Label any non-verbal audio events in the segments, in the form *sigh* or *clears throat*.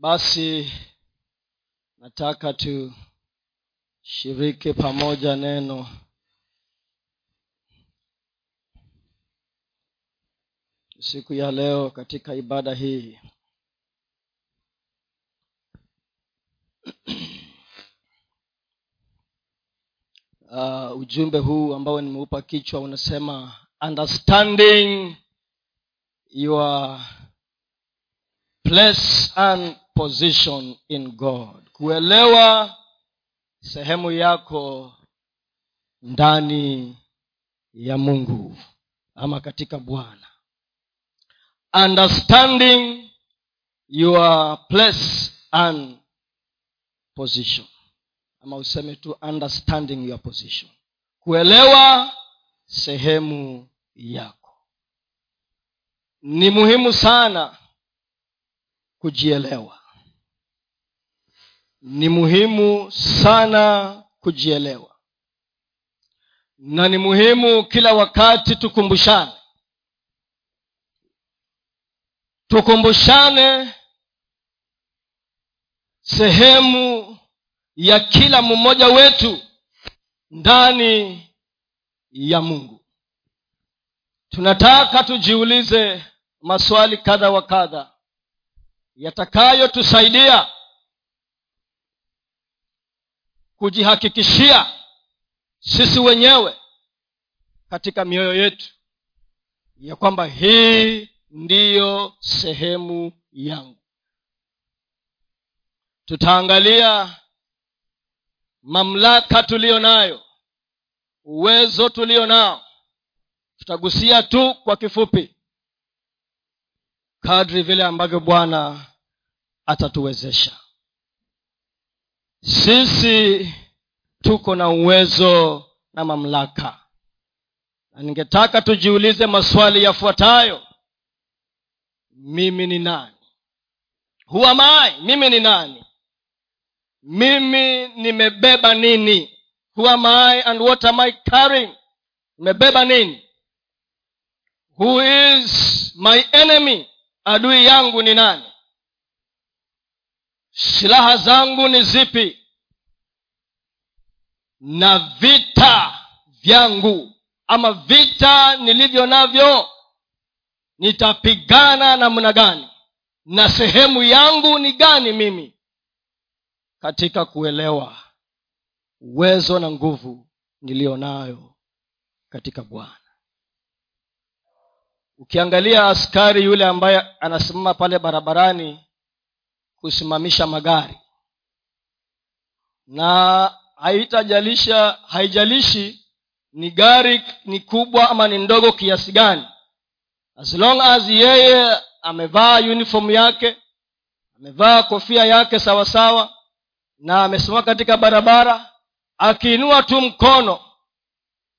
basi nataka tushiriki pamoja neno. Siku ya leo katika ibada hii. Uh, *clears throat* ujumbe huu ambao nimeupa kichwa unasema understanding your place and position in god. Kuelewa sehemu yako ndani ya mungu ama katika bwana. Understanding your place and position. Ama useme tu understanding your position. Kuelewa sehemu yako. Ni muhimu sana kujielewa ni muhimu sana kujielewa. Na ni muhimu kila wakati tukumbushane. Tukumbushane sehemu ya kila mmoja wetu ndani ya mungu. Tunataka tujiulize maswali kadha wa kadha yatakayotusaidia kujihakikishia sisi wenyewe katika mioyo yetu ya kwamba hii ndiyo sehemu yangu. Tutaangalia mamlaka tuliyo nayo uwezo tulio nao. Tutagusia tu kwa kifupi kadri vile ambavyo bwana atatuwezesha sisi tuko na uwezo na mamlaka. Na ningetaka tujiulize maswali yafuatayo. Mimi ni nani? Huamai mimi ni nani? Mimi nimebeba nini? Who am I and what am I carrying? Nimebeba nini? Who is my enemy? Adui yangu ni nani silaha zangu ni zipi? Na vita vyangu. Ama vita nilivyo navyo nitapigana namna gani? Na sehemu yangu ni gani mimi? Katika kuelewa uwezo na nguvu niliyo nayo katika bwana. Ukiangalia askari yule ambaye anasimama pale barabarani kusimamisha magari. Na haitajalisha haijalishi ni gari ni kubwa ama ni ndogo kiasi gani. As long as yeye amevaa uniform yake amevaa kofia yake sawasawa sawa na amesimama katika barabara akiinua tu mkono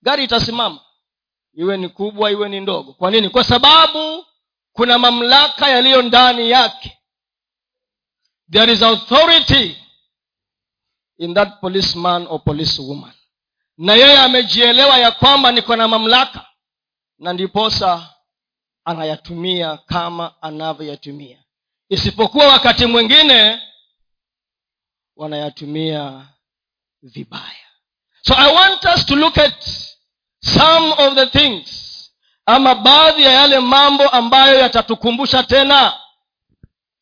gari itasimama. Iwe ni kubwa iwe ni ndogo. Kwa nini? Kwa sababu kuna mamlaka yaliyo ndani yake there is authority in that policeman or policewoman. Na yeye amejielewa ya kwamba niko na mamlaka na ndiposa anayatumia kama anavyoyatumia. Isipokuwa wakati mwingine wanayatumia vibaya. So i want us to look at some of the things ama baadhi ya yale mambo ambayo yatatukumbusha tena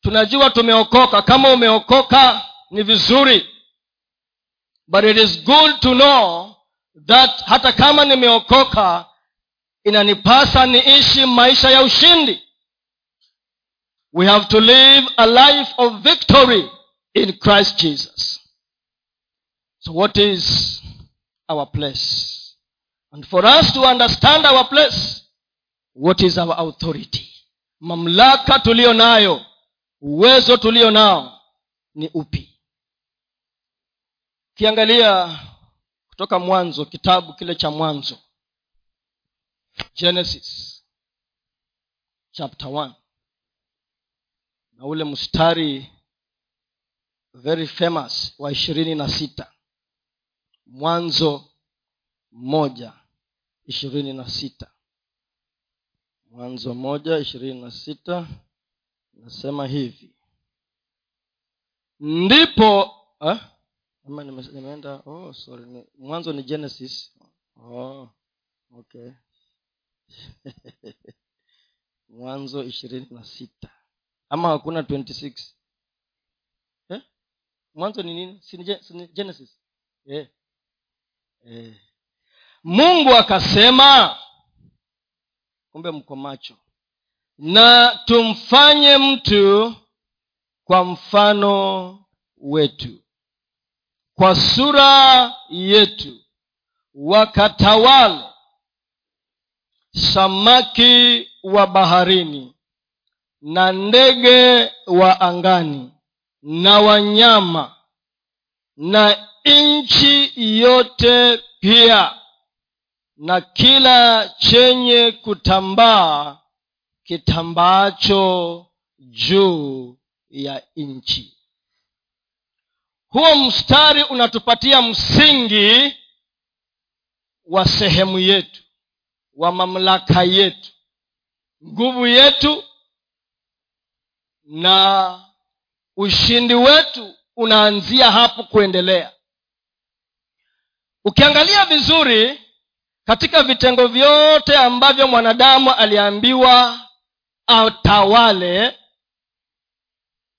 tunajua tumeokoka. Kama umeokoka ni vizuri. But it is good to know that hata kama nimeokoka inanipasa niishi maisha ya ushindi. We have to live a life of victory in christ jesus. So what is our place? And for us to understand our place what is our authority? Mamlaka tuliyo nayo uwezo tulio nao ni upi? Ukiangalia kutoka mwanzo kitabu kile cha mwanzo. Genesis chapter 1 na ule mstari very famous wa ishirini na sita. Mwanzo moja ishirini na sita. Mwanzo moja ishirini na sita nasema hivi ndipo eh? ama nimeenda oh, sorry ni, mwanzo ni genesis oh, okay *laughs* mwanzo ishirini na sita ama hakuna 26 eh? mwanzo ni nini si ni Gen- si ni genesis eh. Eh. mungu akasema kumbe mko macho na tumfanye mtu kwa mfano wetu. Kwa sura yetu wakatawale samaki wa baharini na ndege wa angani na wanyama na nchi yote pia na kila chenye kutambaa kitambaacho juu ya nchi. Huo mstari unatupatia msingi wa sehemu yetu wa mamlaka yetu nguvu yetu na ushindi wetu unaanzia hapo kuendelea. Ukiangalia vizuri katika vitengo vyote ambavyo mwanadamu aliambiwa atawale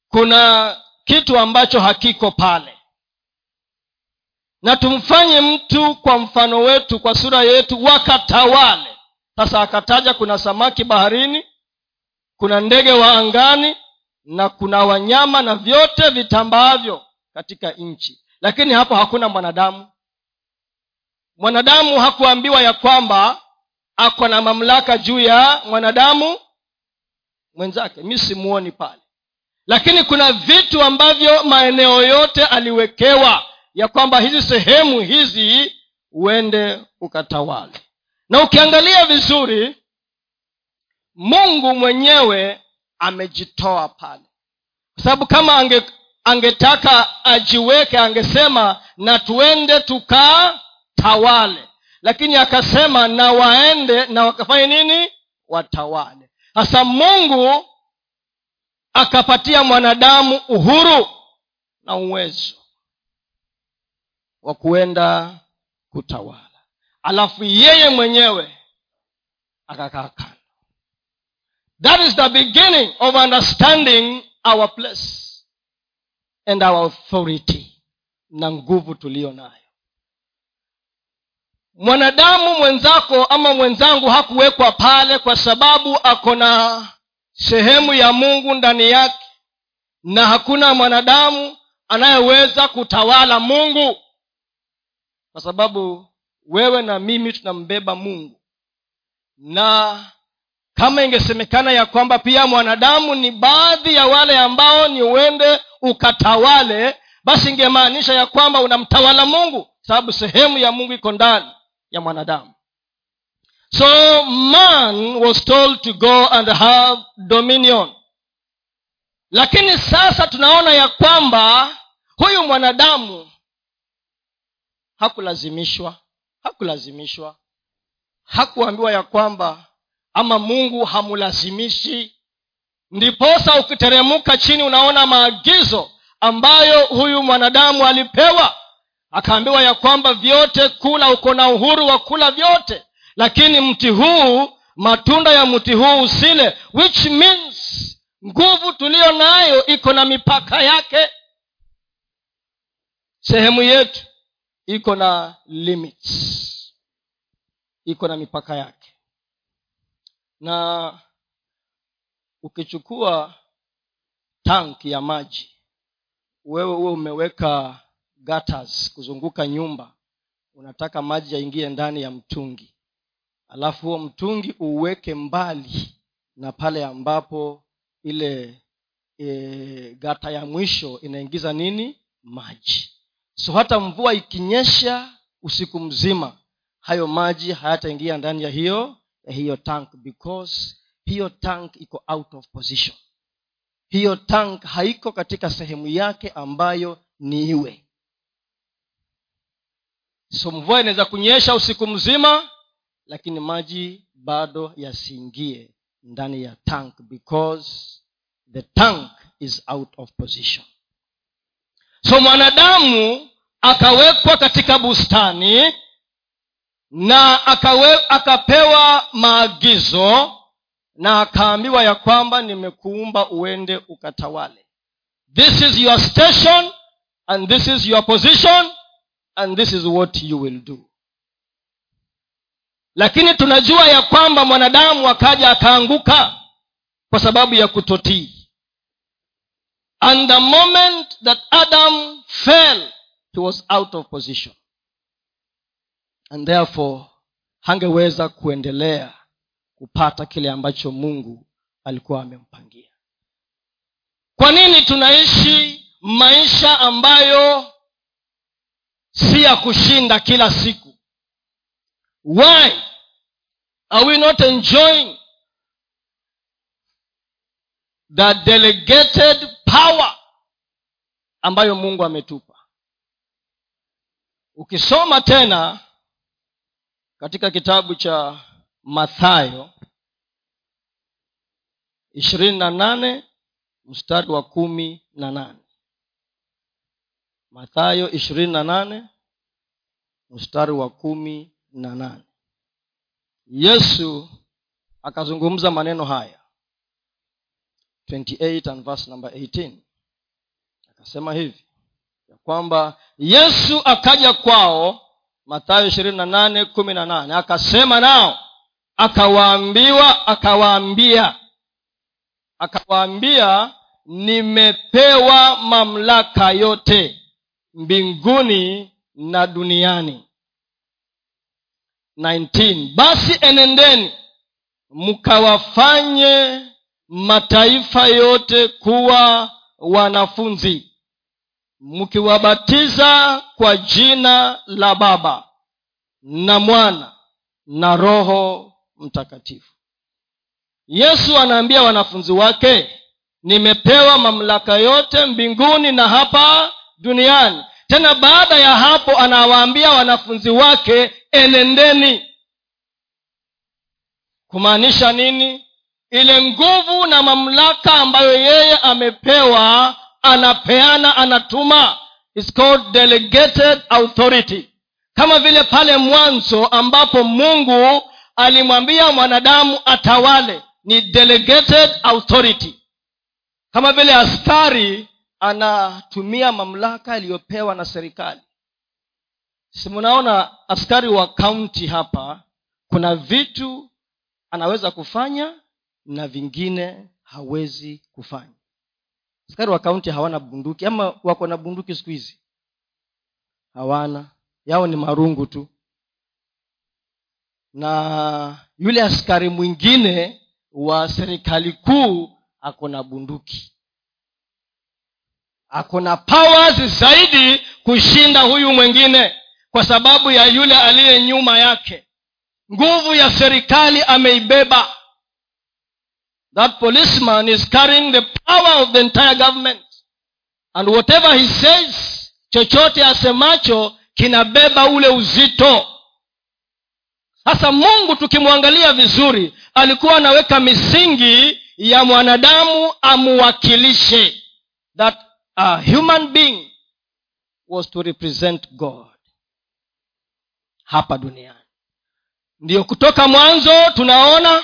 kuna kitu ambacho hakiko pale. Na tumfanye mtu kwa mfano wetu kwa sura yetu wakatawale. Sasa akataja kuna samaki baharini kuna ndege wa angani na kuna wanyama na vyote vitambaavyo katika nchi. Lakini hapo hakuna mwanadamu. Mwanadamu hakuambiwa ya kwamba ako na mamlaka juu ya mwanadamu mwenzake mi simuoni pale. Lakini kuna vitu ambavyo maeneo yote aliwekewa ya kwamba hizi sehemu hizi uende ukatawale. Na ukiangalia vizuri mungu mwenyewe amejitoa pale. Kwa sababu kama ange, angetaka ajiweke angesema na tuende tukatawale. Lakini akasema na waende na wakafanye nini? Watawale sasa mungu akapatia mwanadamu uhuru na uwezo wa kuenda kutawala. Alafu yeye mwenyewe akakaa kando. That is the beginning of understanding our place and our authority na nguvu tuliyo nayo mwanadamu mwenzako ama mwenzangu hakuwekwa pale kwa sababu ako na sehemu ya mungu ndani yake. Na hakuna mwanadamu anayeweza kutawala mungu. Kwa sababu wewe na mimi tunambeba mungu. Na kama ingesemekana ya kwamba pia mwanadamu ni baadhi ya wale ambao ni uende ukatawale basi ingemaanisha ya kwamba unamtawala mungu. Sababu sehemu ya mungu iko ndani ya mwanadamu. So man was told to go and have dominion. Lakini sasa tunaona ya kwamba huyu mwanadamu hakulazimishwa hakulazimishwa hakuambiwa ya kwamba ama mungu hamulazimishi. Ndiposa ukiteremka chini unaona maagizo ambayo huyu mwanadamu alipewa akaambiwa ya kwamba vyote kula uko na uhuru wa kula vyote. Lakini mti huu matunda ya mti huu usile which means nguvu tuliyo nayo iko na mipaka yake. Sehemu yetu iko na limits iko na mipaka yake. Na ukichukua tank ya maji wewe huwe umeweka gutters kuzunguka nyumba unataka maji yaingie ndani ya mtungi. Alafu huo mtungi uweke mbali na pale ambapo ile e, gata ya mwisho inaingiza nini? Maji. So hata mvua ikinyesha usiku mzima hayo maji hayataingia ndani ya hiyo ya hiyo tank because hiyo tank iko out of position. Hiyo tank haiko katika sehemu yake ambayo ni iwe so mvua inaweza kunyesha usiku mzima lakini maji bado yasiingie ndani ya tank because the tank is out of position. So mwanadamu akawekwa katika bustani na akawe, akapewa maagizo na akaambiwa ya kwamba nimekuumba uende ukatawale. This is your station and this is your position and this is what you will do. Lakini tunajua ya kwamba mwanadamu akaja akaanguka kwa sababu ya kutotii. And the moment that adam fell he was out of position. And therefore hangeweza kuendelea kupata kile ambacho mungu alikuwa amempangia. Kwa nini tunaishi maisha ambayo si ya kushinda kila siku. Why are we not enjoying the delegated power ambayo mungu ametupa? Ukisoma tena katika kitabu cha mathayo ishirini na nane mstari wa kumi na nane. Mathayo ishirini na nane mstari wa kumi na nane. Yesu akazungumza maneno haya. 28 and verse number 18 akasema hivi ya kwamba yesu akaja kwao mathayo ishirini na nane kumi na nane. Akasema nao akawaambiwa akawaambia akawaambia nimepewa mamlaka yote mbinguni na duniani. 19 basi enendeni mkawafanye mataifa yote kuwa wanafunzi. Mkiwabatiza kwa jina la baba na mwana na roho mtakatifu. Yesu anaambia wanafunzi wake nimepewa mamlaka yote mbinguni na hapa duniani tena baada ya hapo anawaambia wanafunzi wake enendeni kumaanisha nini? Ile nguvu na mamlaka ambayo yeye amepewa anapeana anatuma It's called delegated authority. Kama vile pale mwanzo ambapo mungu alimwambia mwanadamu atawale ni delegated authority. Kama vile askari anatumia mamlaka iliyopewa na serikali. Si mnaona askari wa kaunti hapa kuna vitu anaweza kufanya na vingine hawezi kufanya. Askari wa kaunti hawana bunduki ama wako na bunduki siku hizi? Hawana. Yao ni marungu tu. Na yule askari mwingine wa serikali kuu ako na bunduki ako na powers zaidi kushinda huyu mwingine kwa sababu ya yule aliye nyuma yake. Nguvu ya serikali ameibeba. That policeman is carrying the power of the entire government. And whatever he says chochote asemacho kinabeba ule uzito. Sasa mungu tukimwangalia vizuri alikuwa anaweka misingi ya mwanadamu amuwakilishe a human being was to represent god hapa duniani. Ndiyo kutoka mwanzo tunaona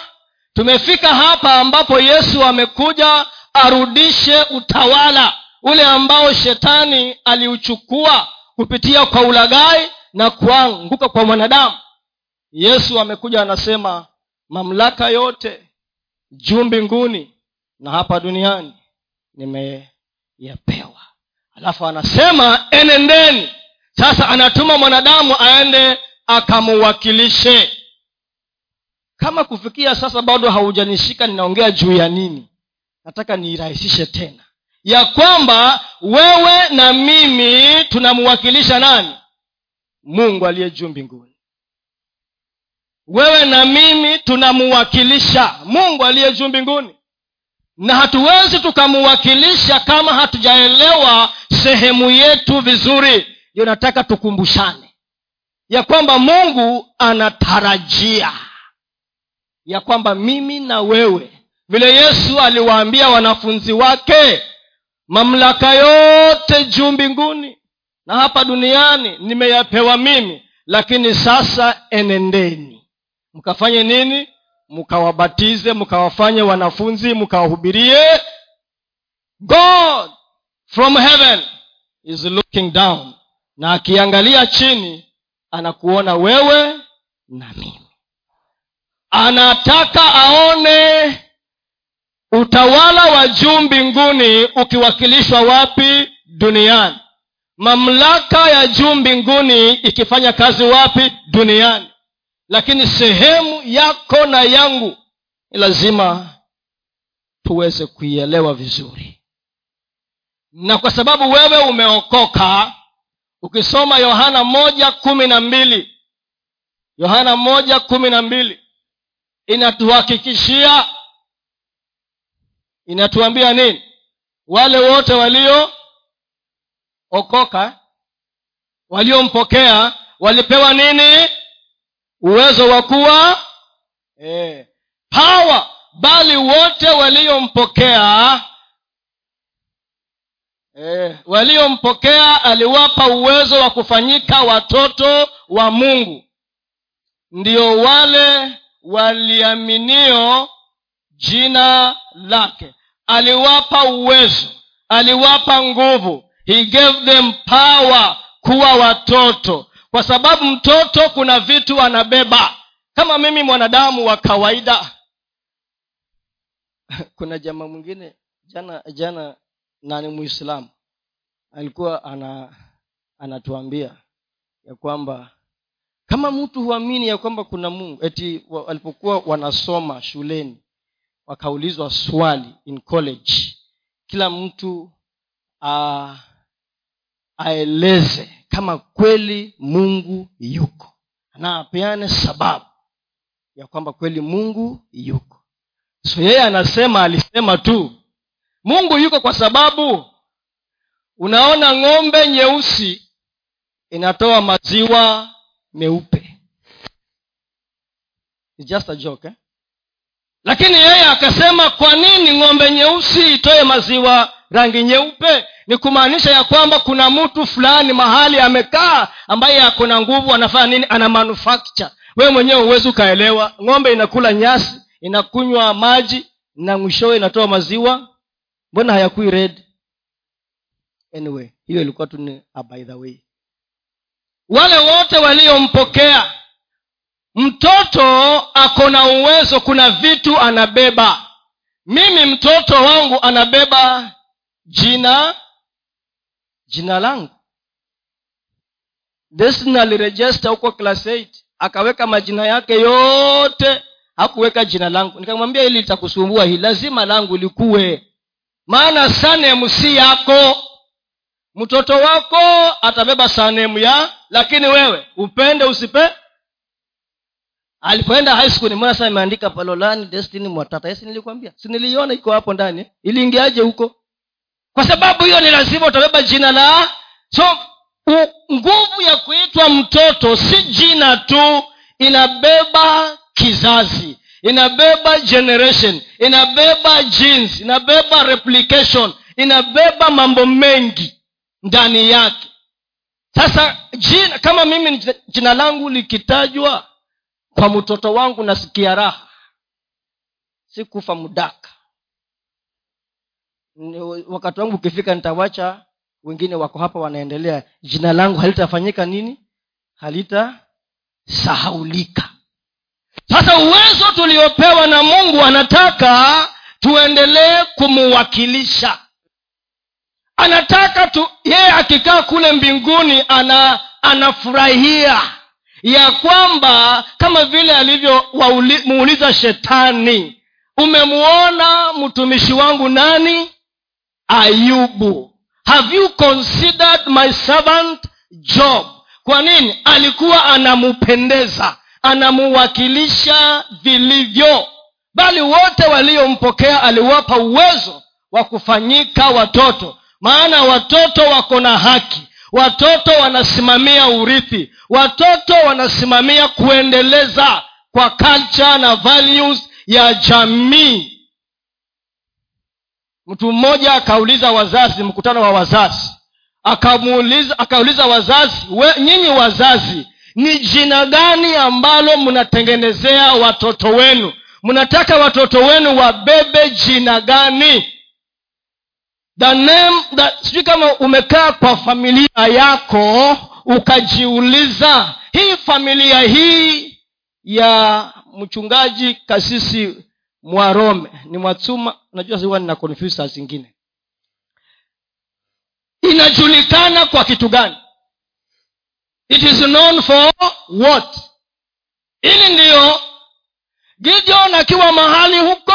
tumefika hapa ambapo yesu amekuja arudishe utawala ule ambao shetani aliuchukua kupitia kwa ulagai na kuanguka kwa mwanadamu. Yesu amekuja anasema mamlaka yote juu mbinguni na hapa duniani nimeyapewa alafu anasema enendeni. Sasa anatuma mwanadamu aende akamuwakilishe. Kama kufikia sasa bado haujanishika ninaongea juu ya nini? Nataka niirahisishe tena. Ya kwamba wewe na mimi tunamwakilisha nani? Mungu aliye juu mbinguni. Wewe na mimi tunamuwakilisha. Mungu aliye juu mbinguni na hatuwezi tukamuwakilisha kama hatujaelewa sehemu yetu vizuri. Ndio nataka tukumbushane ya kwamba mungu anatarajia ya kwamba mimi na wewe vile yesu aliwaambia wanafunzi wake mamlaka yote juu mbinguni na hapa duniani nimeyapewa mimi lakini sasa enendeni. Mkafanye nini mkawabatize mkawafanye wanafunzi mkawahubirie god from heaven is looking down. Na akiangalia chini anakuona wewe na mimi. Anataka aone utawala wa juu mbinguni ukiwakilishwa wapi? Duniani. Mamlaka ya juu mbinguni ikifanya kazi wapi? Duniani lakini sehemu yako na yangu ni lazima tuweze kuielewa vizuri. Na kwa sababu wewe umeokoka ukisoma yohana moja kumi na mbili yohana moja kumi na mbili inatuhakikishia inatuambia nini? Wale wote waliookoka waliompokea walipewa nini uwezo wa kuwa eh, power bali wote waliompokea eh, waliompokea aliwapa uwezo wa kufanyika watoto wa mungu. Ndio wale waliaminio jina lake. Aliwapa uwezo aliwapa nguvu. He gave them power kuwa watoto kwa sababu mtoto kuna vitu anabeba. Kama mimi mwanadamu wa kawaida. *laughs* Kuna jamaa mwingine jana jana nani muislamu alikuwa ana anatuambia ya kwamba kama mtu huamini ya kwamba kuna mungu eti walipokuwa wanasoma shuleni wakaulizwa swali in college kila mtu a, aeleze kama kweli mungu yuko. Na apeane sababu ya kwamba kweli mungu yuko. So yeye anasema alisema tu mungu yuko kwa sababu unaona ng'ombe nyeusi inatoa maziwa meupe. It's just a joke eh? lakini yeye akasema kwa nini ng'ombe nyeusi itoe maziwa rangi nyeupe ni kumaanisha ya kwamba kuna mtu fulani mahali amekaa ambaye ako na nguvu anafanya nini? Ana manufacture. Wewe mwenyewe huwezi ukaelewa. Ng'ombe inakula nyasi inakunywa maji na mwishowe inatoa maziwa. Mbona hayakui red? Anyway hiyo ilikuwa tu ni by the way. Wale wote waliompokea mtoto ako na uwezo kuna vitu anabeba. Mimi mtoto wangu anabeba jina jina langu. Destiny alirejesta huko class 8 akaweka majina yake yote hakuweka jina langu. Nikamwambia ili litakusumbua hii lazima langu likuwe maana sanemu si yako. Mtoto wako atabeba sanemu ya lakini wewe upende usipe. Alipoenda high school nimeona sasa imeandika palolani destiny mwatata. Esi nilikwambia. Si niliiona iko hapo ndani. Iliingiaje huko kwa sababu hiyo ni lazima utabeba jina la so nguvu ya kuitwa mtoto si jina tu inabeba kizazi inabeba generation inabeba genes inabeba replication inabeba mambo mengi ndani yake. Sasa jina kama mimi jina langu likitajwa kwa mtoto wangu nasikia raha. Sikufa mudaka wakati wangu ukifika nitawacha wengine wako hapa wanaendelea. Jina langu halitafanyika nini? Halitasahaulika. Sasa uwezo tuliopewa na mungu anataka tuendelee kumuwakilisha. Anataka tu yeye akikaa kule mbinguni ana anafurahia ya kwamba kama vile alivyomuuliza shetani umemuona mtumishi wangu nani ayubu. Have you considered my servant job? Kwa nini? Alikuwa anampendeza anamuwakilisha vilivyo. Bali wote waliompokea aliwapa uwezo wa kufanyika watoto. Maana watoto wako na haki. Watoto wanasimamia urithi. Watoto wanasimamia kuendeleza kwa culture na values ya jamii mtu mmoja akauliza wazazi mkutano wa wazazi. Akamuuliza akauliza wazazi we, nyinyi wazazi ni jina gani ambalo mnatengenezea watoto wenu? Mnataka watoto wenu wabebe jina gani? The name sijui kama umekaa kwa familia yako ukajiuliza hii familia hii ya mchungaji kasisi mwarome ni mwachuma najua huwa nina confuse saa zingine. Inajulikana kwa kitu gani? It is known for what? Ili ndiyo gideon akiwa mahali huko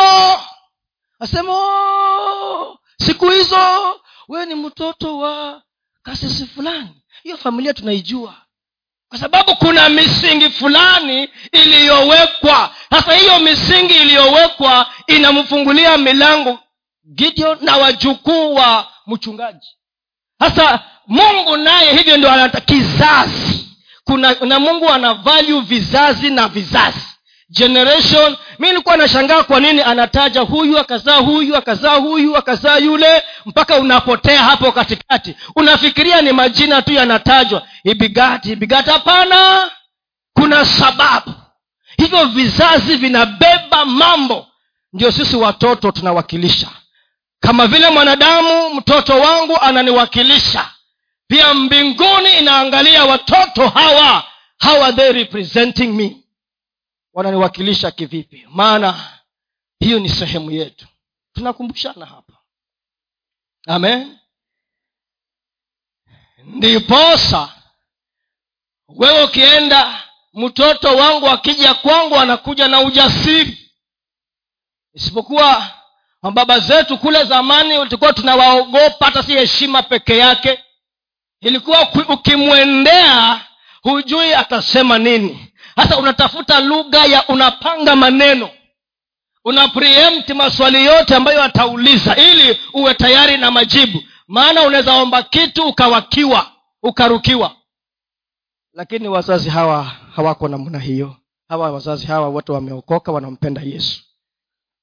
asema "Oh, siku hizo wewe ni mtoto wa kasisi fulani. Hiyo familia tunaijua kwa sababu kuna misingi fulani iliyowekwa. Sasa hiyo misingi iliyowekwa inamfungulia milango gideon na wajukuu wa mchungaji. Sasa mungu naye hivyo ndio anata kizazi. Kuna na mungu ana value vizazi na vizazi. Generation mi nilikuwa nashangaa kwa nini anataja huyu akazaa huyu akazaa huyu akazaa yule mpaka unapotea hapo katikati. Unafikiria ni majina tu yanatajwa. Ibigati ibigati hapana. Kuna sababu. Hivyo vizazi vinabeba mambo. Ndio sisi watoto tunawakilisha. Kama vile mwanadamu mtoto wangu ananiwakilisha. Pia mbinguni inaangalia watoto hawa how are they representing me wananiwakilisha kivipi? Maana hiyo ni sehemu yetu. Tunakumbushana hapa. Amen. Ndiposa wewe ukienda mtoto wangu akija kwangu anakuja na ujasiri. Isipokuwa mababa zetu kule zamani tulikuwa tunawaogopa hata si heshima peke yake. Ilikuwa ukimwendea hujui atasema nini hasa unatafuta lugha ya unapanga maneno. Una preempt maswali yote ambayo atauliza ili uwe tayari na majibu. Maana unaweza omba kitu ukawakiwa ukarukiwa. Lakini wazazi hawa hawako namna hiyo. Hawa wazazi hawa wote wameokoka wanampenda yesu.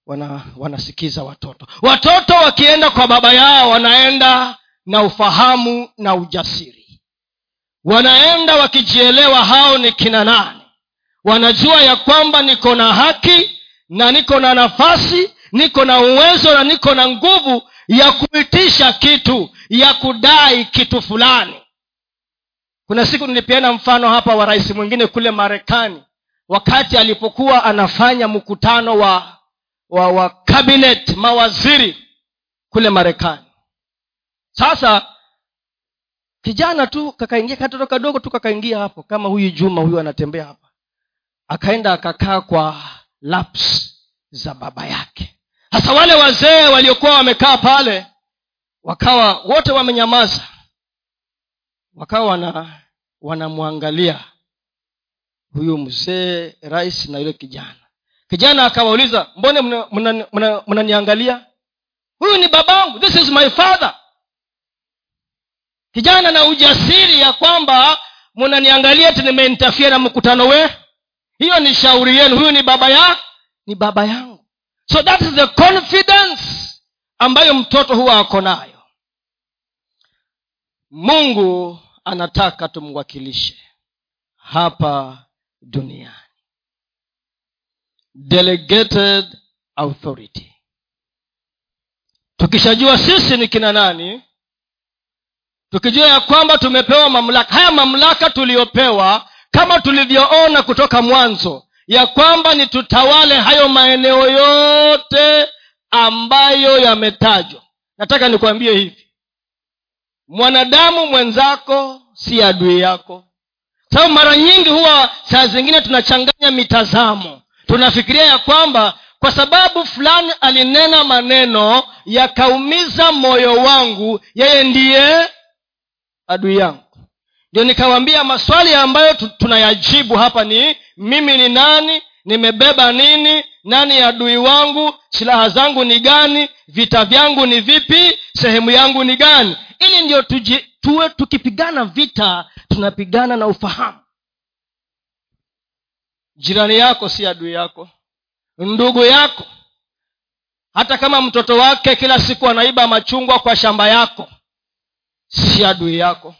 Wana wanasikiza watoto. Watoto wakienda kwa baba yao wanaenda na ufahamu na ujasiri. Wanaenda wakijielewa hao ni kina nani wanajua ya kwamba niko na haki na niko na nafasi niko na uwezo na niko na nguvu ya kuitisha kitu ya kudai kitu fulani. Kuna siku nilipeana mfano hapa wa rais mwingine kule marekani wakati alipokuwa anafanya mkutano wa wa, wa cabinet mawaziri kule marekani. Sasa kijana tu kakaingia katoto kadogo tu kakaingia hapo kama huyu juma huyu anatembea hapa akaenda akakaa kwa laps za baba yake. Hasa wale wazee waliokuwa wamekaa pale wakawa wote wamenyamaza. Wakawa wana wanamwangalia huyu mzee rais na yule kijana. Kijana akawauliza mbone mnaniangalia mna, mna, mna huyu ni babangu this is my father. Kijana na ujasiri ya kwamba mnaniangalia ti nimeintafia na mkutano we hiyo ni shauri yenu. Huyu ni baba ya ni baba yangu. So that is the confidence ambayo mtoto huwa ako nayo. Mungu anataka tumwakilishe hapa duniani. Delegated authority. Tukishajua sisi ni kina nani tukijua ya kwamba tumepewa mamlaka haya mamlaka tuliyopewa kama tulivyoona kutoka mwanzo ya kwamba ni tutawale hayo maeneo yote ambayo yametajwa. Nataka nikwambie hivi. Mwanadamu mwenzako si adui yako. Sababu mara nyingi huwa saa zingine tunachanganya mitazamo. Tunafikiria ya kwamba kwa sababu fulani alinena maneno yakaumiza moyo wangu yeye ndiye adui yangu ndio nikawambia maswali ambayo tunayajibu hapa ni mimi ni nani nimebeba nini nani adui wangu silaha zangu ni gani vita vyangu ni vipi sehemu yangu ni gani. Ili ndio tuwe tukipigana vita tunapigana na ufahamu. Jirani yako si adui yako. Ndugu yako. Hata kama mtoto wake kila siku anaiba machungwa kwa shamba yako si adui yako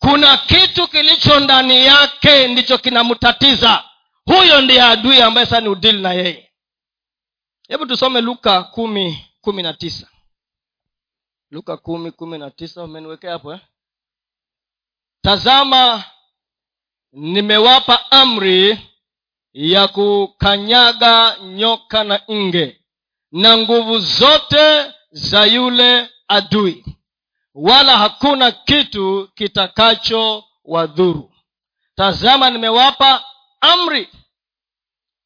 kuna kitu kilicho ndani yake ndicho kinamtatiza. Huyo ndiye adui ambaye sasa ni udili na yeye. Hebu tusome luka kumi kumi na tisa. Luka kumi kumi na tisa umeniwekea hapo eh? tazama nimewapa amri ya kukanyaga nyoka na nge na nguvu zote za yule adui wala hakuna kitu kitakacho wadhuru. Tazama nimewapa amri.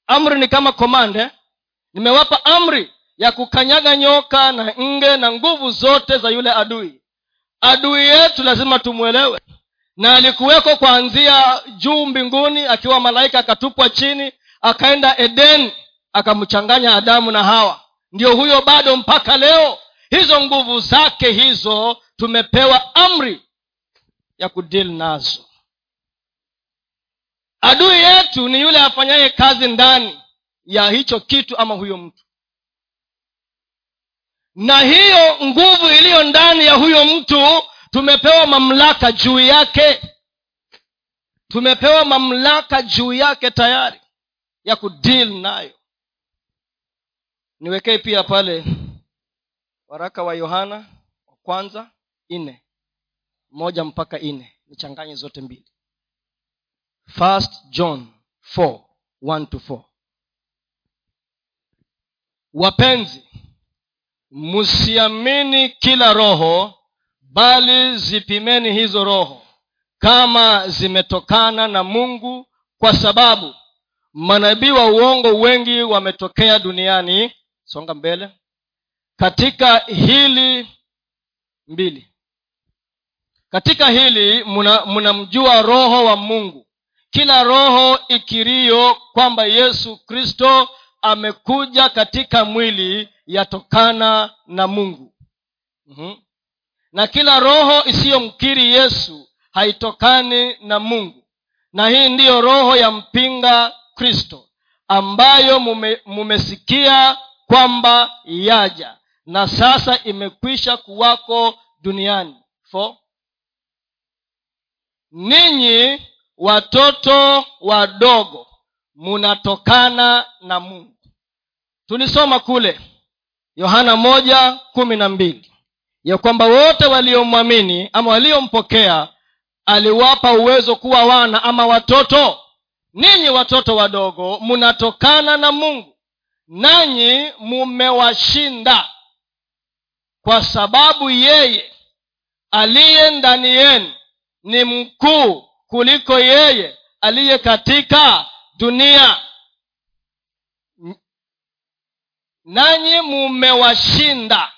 Amri ni kama komande nimewapa amri ya kukanyaga nyoka na nge na nguvu zote za yule adui. Adui yetu lazima tumwelewe. Na alikuweko kuanzia juu mbinguni akiwa malaika akatupwa chini akaenda eden akamchanganya adamu na hawa. Ndio huyo bado mpaka leo. Hizo nguvu zake hizo tumepewa amri ya kudili nazo. Adui yetu ni yule afanyaye kazi ndani ya hicho kitu ama huyo mtu. Na hiyo nguvu iliyo ndani ya huyo mtu tumepewa mamlaka juu yake. Tumepewa mamlaka juu yake tayari ya kudil nayo. Niwekee pia pale waraka wa yohana wa kwanza nne. Moja mpaka nne. Nichanganye zote mbili. First john 4 1 to 4 wapenzi msiamini kila roho bali zipimeni hizo roho kama zimetokana na mungu kwa sababu manabii wa uongo wengi wametokea duniani. Songa mbele. Katika hili mbili katika hili mnamjua roho wa mungu kila roho ikirio kwamba yesu kristo amekuja katika mwili yatokana na mungu mm-hmm. na kila roho isiyomkiri yesu haitokani na mungu na hii ndiyo roho ya mpinga kristo ambayo mume, mumesikia kwamba yaja na sasa imekwisha kuwako duniani Four. Ninyi watoto wadogo munatokana na mungu. Tulisoma kule yohana moja kumi na mbili ya kwamba wote waliomwamini ama waliompokea aliwapa uwezo kuwa wana ama watoto. Ninyi watoto wadogo munatokana na mungu nanyi mumewashinda kwa sababu yeye aliye ndani yenu ni mkuu kuliko yeye aliye katika dunia. Nanyi mumewashinda.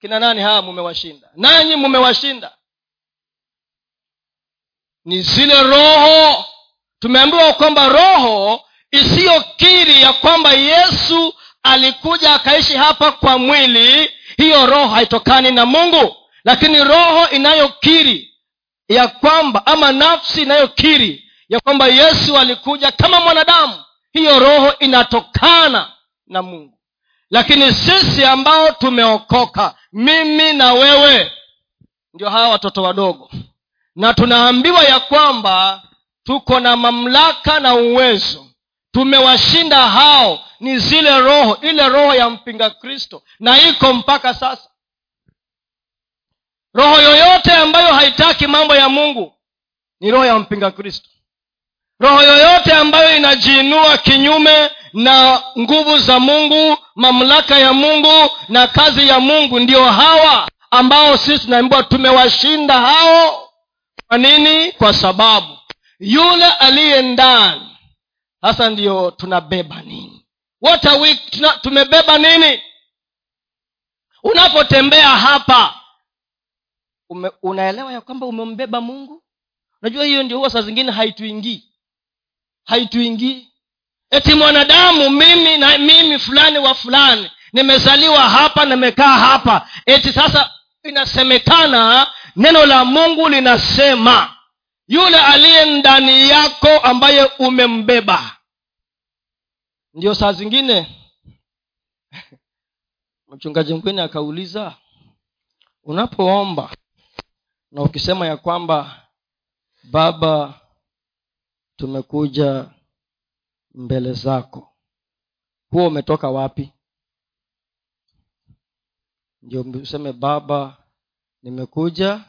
Kina nani hawa mumewashinda? Nanyi mumewashinda. Ni zile roho. Tumeambiwa kwamba roho isiyokiri ya kwamba yesu alikuja akaishi hapa kwa mwili hiyo roho haitokani na mungu. Lakini roho inayokiri ya kwamba ama nafsi inayokiri ya kwamba yesu alikuja kama mwanadamu hiyo roho inatokana na mungu. Lakini sisi ambao tumeokoka mimi na wewe ndio hawa watoto wadogo. Na tunaambiwa ya kwamba tuko na mamlaka na uwezo. Tumewashinda hao ni zile roho ile roho ya mpinga kristo na iko mpaka sasa roho yoyote ambayo haitaki mambo ya mungu ni roho ya mpinga kristo. Roho yoyote ambayo inajiinua kinyume na nguvu za mungu mamlaka ya mungu na kazi ya mungu ndio hawa ambao sisi tunaambiwa tumewashinda hao. Kwa nini? Kwa sababu yule aliye ndani sasa ndiyo tunabeba nini? What are we, tuna, tumebeba nini? Unapotembea hapa ume, unaelewa ya kwamba umembeba mungu? Unajua hiyo ndio huwa saa zingine haituingii. Haituingii. Eti mwanadamu mimi na mimi fulani wa fulani nimezaliwa hapa nimekaa hapa. Eti sasa inasemekana neno la mungu linasema yule aliye ndani yako ambaye umembeba. Ndio saa zingine *laughs* mchungaji mkwini akauliza unapoomba na ukisema ya kwamba baba tumekuja mbele zako. Huo umetoka wapi? Ndio useme baba nimekuja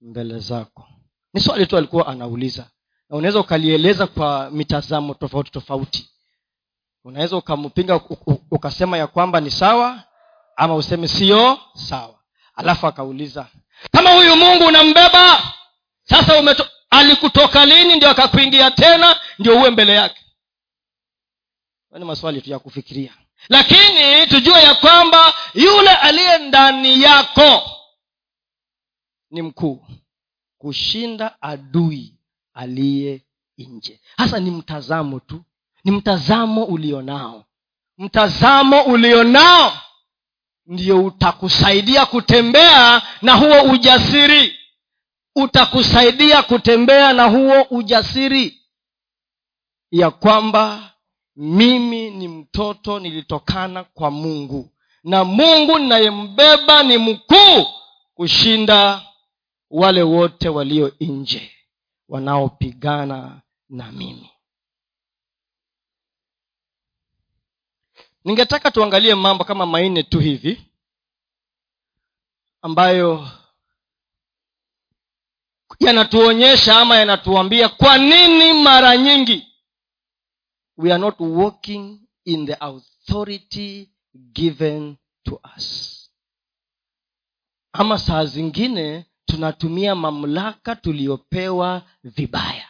mbele zako. Ni swali tu alikuwa anauliza. Na unaweza ukalieleza kwa mitazamo tofauti tofauti. Unaweza ukampinga ukasema ya kwamba ni sawa ama useme sio sawa. Alafu akauliza kama huyu mungu unambeba sasa umeto, alikutoka lini ndio akakuingia tena ndio uwe mbele yake? Ni maswali tu ya kufikiria. Lakini tujue ya kwamba yule aliye ndani yako ni mkuu. Kushinda adui aliye nje. Hasa ni mtazamo tu. Ni mtazamo ulionao. Mtazamo ulionao ndio utakusaidia kutembea na huo ujasiri. Utakusaidia kutembea na huo ujasiri ya kwamba mimi ni mtoto nilitokana kwa mungu na mungu ninayembeba ni mkuu kushinda wale wote walio nje wanaopigana na mimi ningetaka tuangalie mambo kama manne tu hivi ambayo yanatuonyesha ama yanatuambia kwa nini mara nyingi we are not walking in the authority given to us. Ama saa zingine tunatumia mamlaka tuliyopewa vibaya.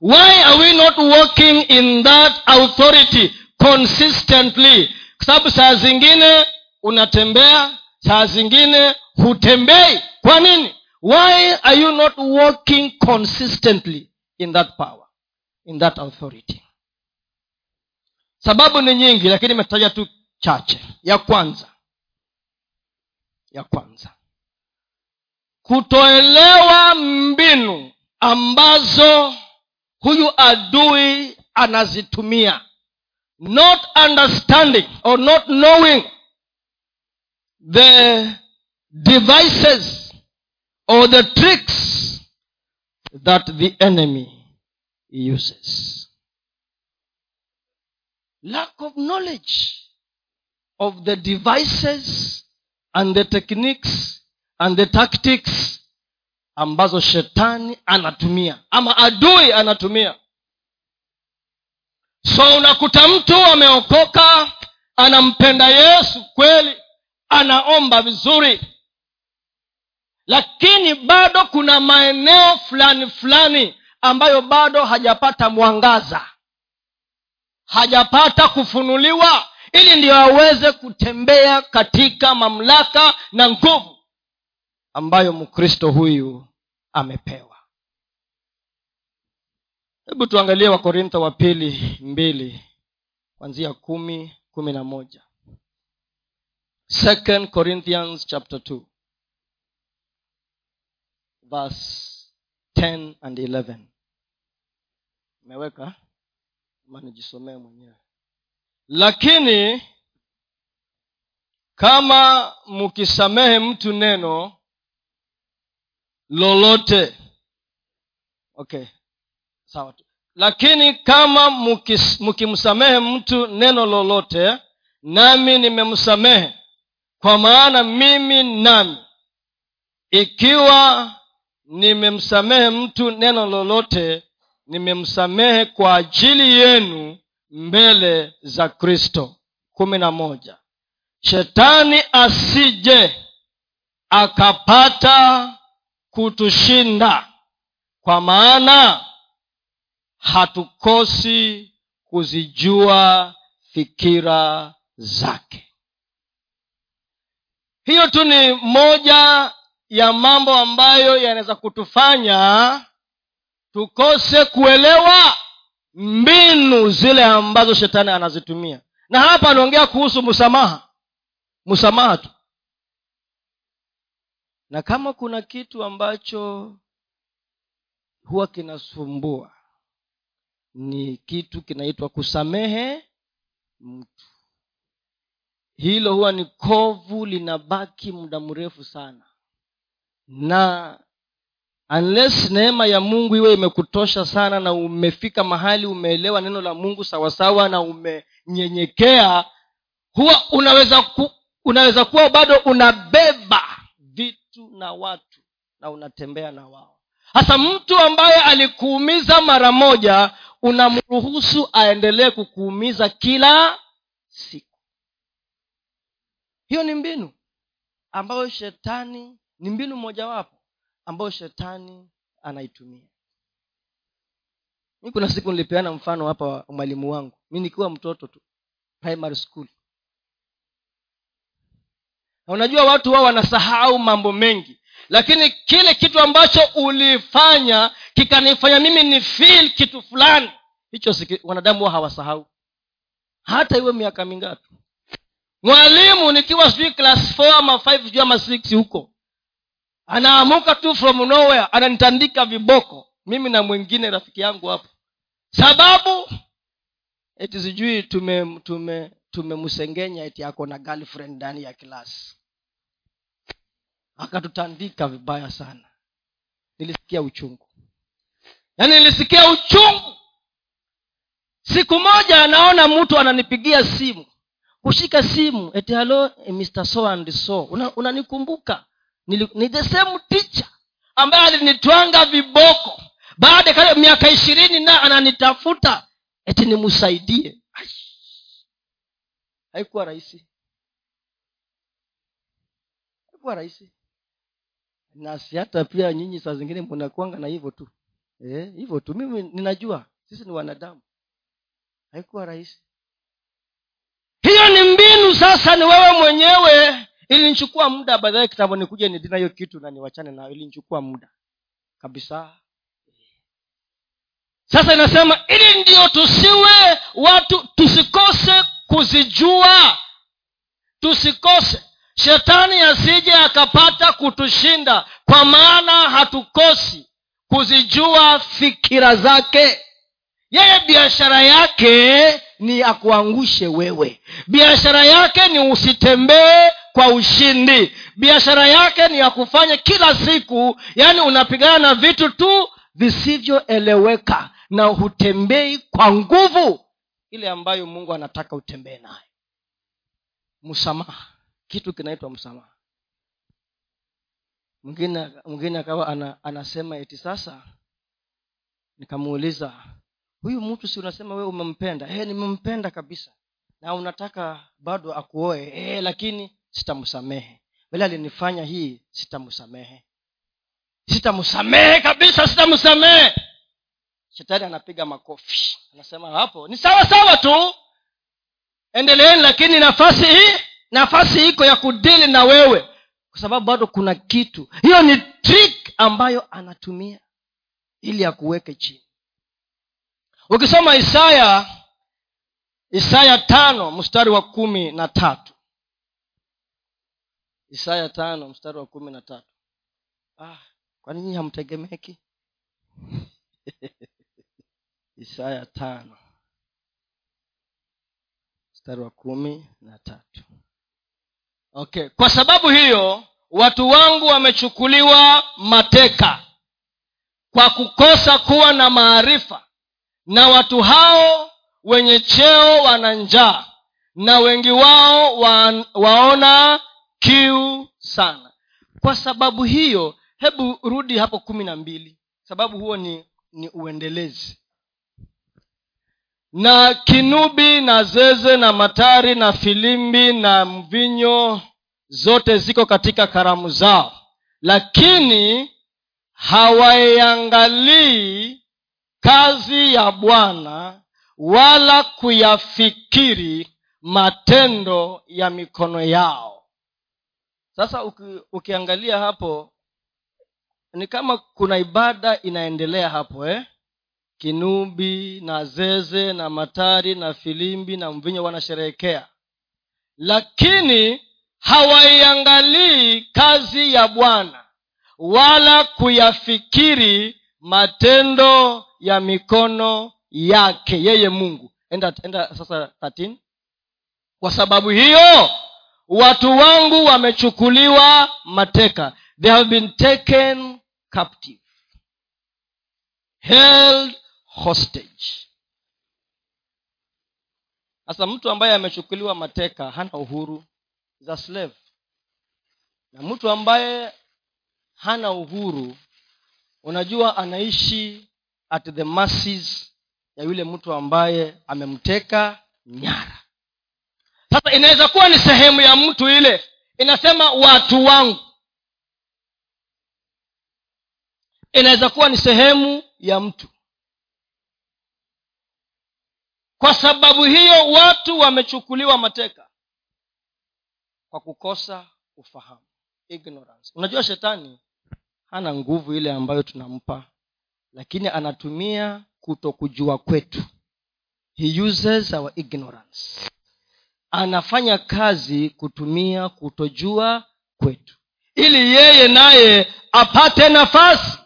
Why are we not walking in that authority consistently. Kwa sababu saa zingine unatembea saa zingine hutembei. Kwa nini? Why are you not walking consistently in that power in that authority? Sababu ni nyingi lakini imetaja tu chache. Ya kwanza ya kwanza kutoelewa mbinu ambazo huyu adui anazitumia not understanding or not knowing the devices or the tricks that the enemy uses. Lack of knowledge of the devices and the techniques and the tactics ambazo shetani anatumia ama adui anatumia so unakuta mtu ameokoka anampenda yesu kweli anaomba vizuri. Lakini bado kuna maeneo fulani fulani ambayo bado hajapata mwangaza. Hajapata kufunuliwa ili ndiyo aweze kutembea katika mamlaka na nguvu ambayo mkristo huyu amepewa hebu tuangalie wakorintho wa pili mbili kwanzia kumi kumi na moja. Second corinthians chapter 2 verse 10 and 11 imeweka ama nijisomee mwenyewe. Lakini kama mkisamehe mtu neno lolote okay sawa tu. Lakini kama mkimsamehe mtu neno lolote nami nimemsamehe. Kwa maana mimi nami. Ikiwa nimemsamehe mtu neno lolote nimemsamehe kwa ajili yenu mbele za kristo. Kumi na moja. Shetani asije akapata kutushinda. Kwa maana hatukosi kuzijua fikira zake. Hiyo tu ni moja ya mambo ambayo yanaweza kutufanya tukose kuelewa mbinu zile ambazo shetani anazitumia. Na hapa anaongea kuhusu msamaha. Msamaha tu. Na kama kuna kitu ambacho huwa kinasumbua ni kitu kinaitwa kusamehe mtu. Hilo huwa ni kovu linabaki muda mrefu sana. Na unless neema ya mungu iwe imekutosha sana na umefika mahali umeelewa neno la mungu sawasawa na umenyenyekea huwa unaweza ku, unaweza kuwa bado unabeba vitu na watu na unatembea na wao hasa mtu ambaye alikuumiza mara moja unamruhusu aendelee kukuumiza kila siku. Hiyo ni mbinu ambayo shetani ni mbinu mojawapo ambayo shetani anaitumia. Mi kuna siku nilipeana mfano hapa mwalimu wangu. Mi nikiwa mtoto tu primary school. Na unajua watu wao wanasahau mambo mengi lakini kile kitu ambacho ulifanya kikanifanya mimi ni feel kitu fulani hicho wanadamu huwa hawasahau. Hata iwe miaka mingapi. Mwalimu nikiwa sijui class four ama five sijui ama six huko anaamuka tu from nowhere ananitandika viboko mimi na mwingine rafiki yangu hapo. Sababu eti sijui tume tume tumemsengenya eti ako na girlfriend ndani ya klasi akatutandika vibaya sana. Nilisikia uchungu. Yaani nilisikia uchungu. Siku moja anaona mtu ananipigia simu. Kushika simu eti halo mr so and so. Unanikumbuka? Una ni the same teacher ambaye alinitwanga viboko. Baada ya miaka ishirini na ananitafuta eti nimsaidie haikuwa rahisi. Haikuwa rahisi nasi hata pia nyinyi saa zingine mnakwanga na hivyo tu. Eh, hivyo e, tu. Mimi ninajua sisi ni wanadamu. Haikuwa rahisi. Hiyo ni mbinu sasa ni wewe mwenyewe. Ilinichukua muda baadaye kitambo nikuja nidina hiyo kitu na niwachane nayo. Ilinichukua muda. Kabisa. Sasa inasema ili ndio tusiwe watu tusikose kuzijua. Tusikose shetani asije akapata kutushinda kwa maana hatukosi kuzijua fikira zake. Yeye biashara yake ni akuangushe wewe. Biashara yake ni usitembee kwa ushindi. Biashara yake ni ya kufanya kila siku yaani unapigana na vitu tu visivyoeleweka na hutembei kwa nguvu. Ile ambayo mungu anataka utembee naye. Msamaha kitu kinaitwa msamaha. Mwingine akawa ana, anasema eti sasa nikamuuliza huyu mtu si unasema wewe umempenda? E, nimempenda kabisa. Na unataka bado akuoe? E, lakini sitamsamehe. Vile alinifanya hii sitamsamehe. Sitamsamehe kabisa sitamsamehe. Shetani anapiga makofi. Anasema hapo ni sawa sawa tu. Endeleeni lakini nafasi hii nafasi iko ya kudili na wewe kwa sababu bado kuna kitu. Hiyo ni trick ambayo anatumia ili akuweke chini. Ukisoma isaya isaya tano mstari wa kumi na tatu. Isaya tano mstari wa kumi na tatu. Ah, kwa nini hamtegemeki? *laughs* Isaya tano mstari wa kumi na tatu okay. Kwa sababu hiyo watu wangu wamechukuliwa mateka kwa kukosa kuwa na maarifa na watu hao wenye cheo wana njaa na wengi wao wa, waona kiu sana. Kwa sababu hiyo hebu rudi hapo kumi na mbili. Sababu huo ni ni uendelezi na kinubi na zeze na matari na filimbi na mvinyo zote ziko katika karamu zao lakini hawaiangalii kazi ya bwana wala kuyafikiri matendo ya mikono yao sasa uki, ukiangalia hapo ni kama kuna ibada inaendelea hapo eh? Kinubi na zeze na matari na filimbi na mvinyo wanasherehekea. Lakini hawaiangalii kazi ya bwana wala kuyafikiri matendo ya mikono yake yeye mungu. Enda enda sasa 13 kwa sababu hiyo watu wangu wamechukuliwa mateka. They have been taken captive. Held hostage. Sasa mtu ambaye amechukuliwa mateka hana uhuru za slave. Na mtu ambaye hana uhuru unajua anaishi at the masses ya yule mtu ambaye amemteka nyara. Sasa inaweza kuwa ni sehemu ya mtu ile inasema watu wangu. Inaweza kuwa ni sehemu ya mtu kwa sababu hiyo watu wamechukuliwa mateka kwa kukosa ufahamu ignorance. Unajua shetani hana nguvu ile ambayo tunampa lakini anatumia kutokujua kwetu. He uses our ignorance. Anafanya kazi kutumia kutojua kwetu. Ili yeye naye apate nafasi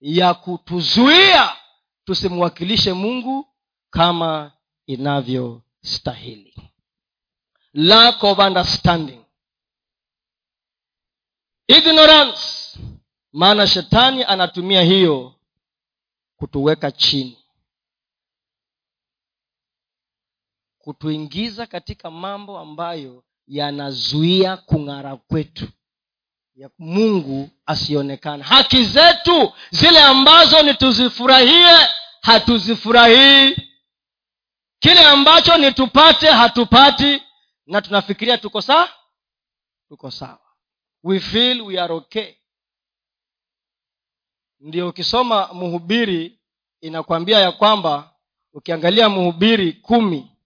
ya kutuzuia tusimwakilishe mungu kama inavyostahili. Lack of understanding. Ignorance. Maana shetani anatumia hiyo kutuweka chini. Kutuingiza katika mambo ambayo yanazuia kung'ara kwetu. Ya mungu asionekana haki zetu zile ambazo ni tuzifurahie hatuzifurahii kile ambacho ni tupate hatupati na tunafikiria tuko saa tuko sawa. We feel we are okay. Ndio ukisoma mhubiri inakwambia ya kwamba ukiangalia mhubiri kumi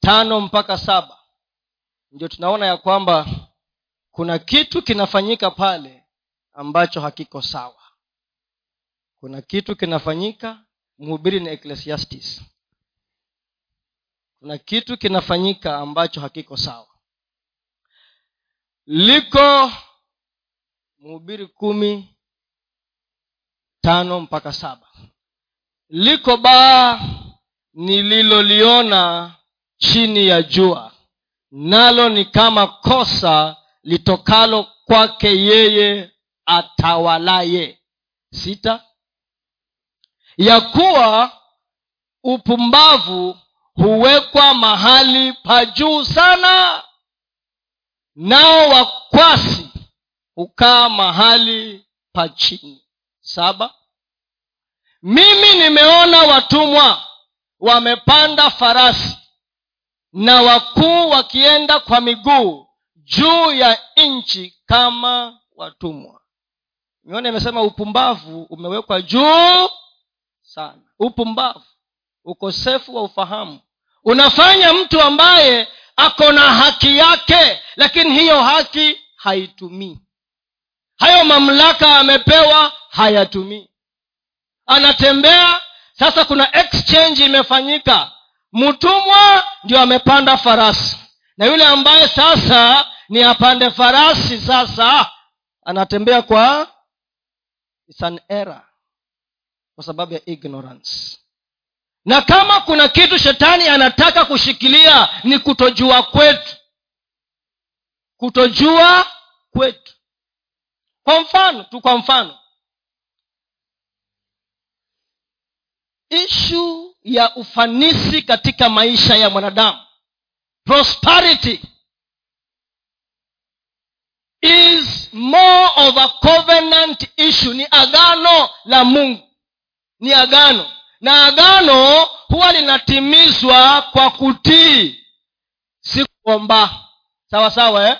tano mpaka saba ndio tunaona ya kwamba kuna kitu kinafanyika pale ambacho hakiko sawa. Kuna kitu kinafanyika mhubiri ni ecclesiastis kuna kitu kinafanyika ambacho hakiko sawa. Liko mhubiri kumi tano mpaka saba. Liko baa nililoliona chini ya jua. Nalo ni kama kosa litokalo kwake yeye atawalaye. Sita. Ya kuwa upumbavu huwekwa mahali pa juu sana nao wakwasi hukaa mahali pa chini. Saba mimi nimeona watumwa wamepanda farasi na wakuu wakienda kwa miguu juu ya nchi kama watumwa. Nione imesema upumbavu umewekwa juu sana. Upumbavu ukosefu wa ufahamu unafanya mtu ambaye ako na haki yake lakini hiyo haki haitumii. Hayo mamlaka amepewa hayatumii. Anatembea sasa kuna exchange imefanyika. Mtumwa ndio amepanda farasi na yule ambaye sasa ni apande farasi sasa anatembea kwa It's an kwa sababu ya ignorance na kama kuna kitu shetani anataka kushikilia ni kutojua kwetu. Kutojua kwetu. Kwa mfano tu kwa mfano. Ishu ya ufanisi katika maisha ya mwanadamu. Prosperity is more of a covenant issue. Ni agano la mungu. Ni agano na agano huwa linatimizwa kwa kutii si kuomba sawa sawa eh?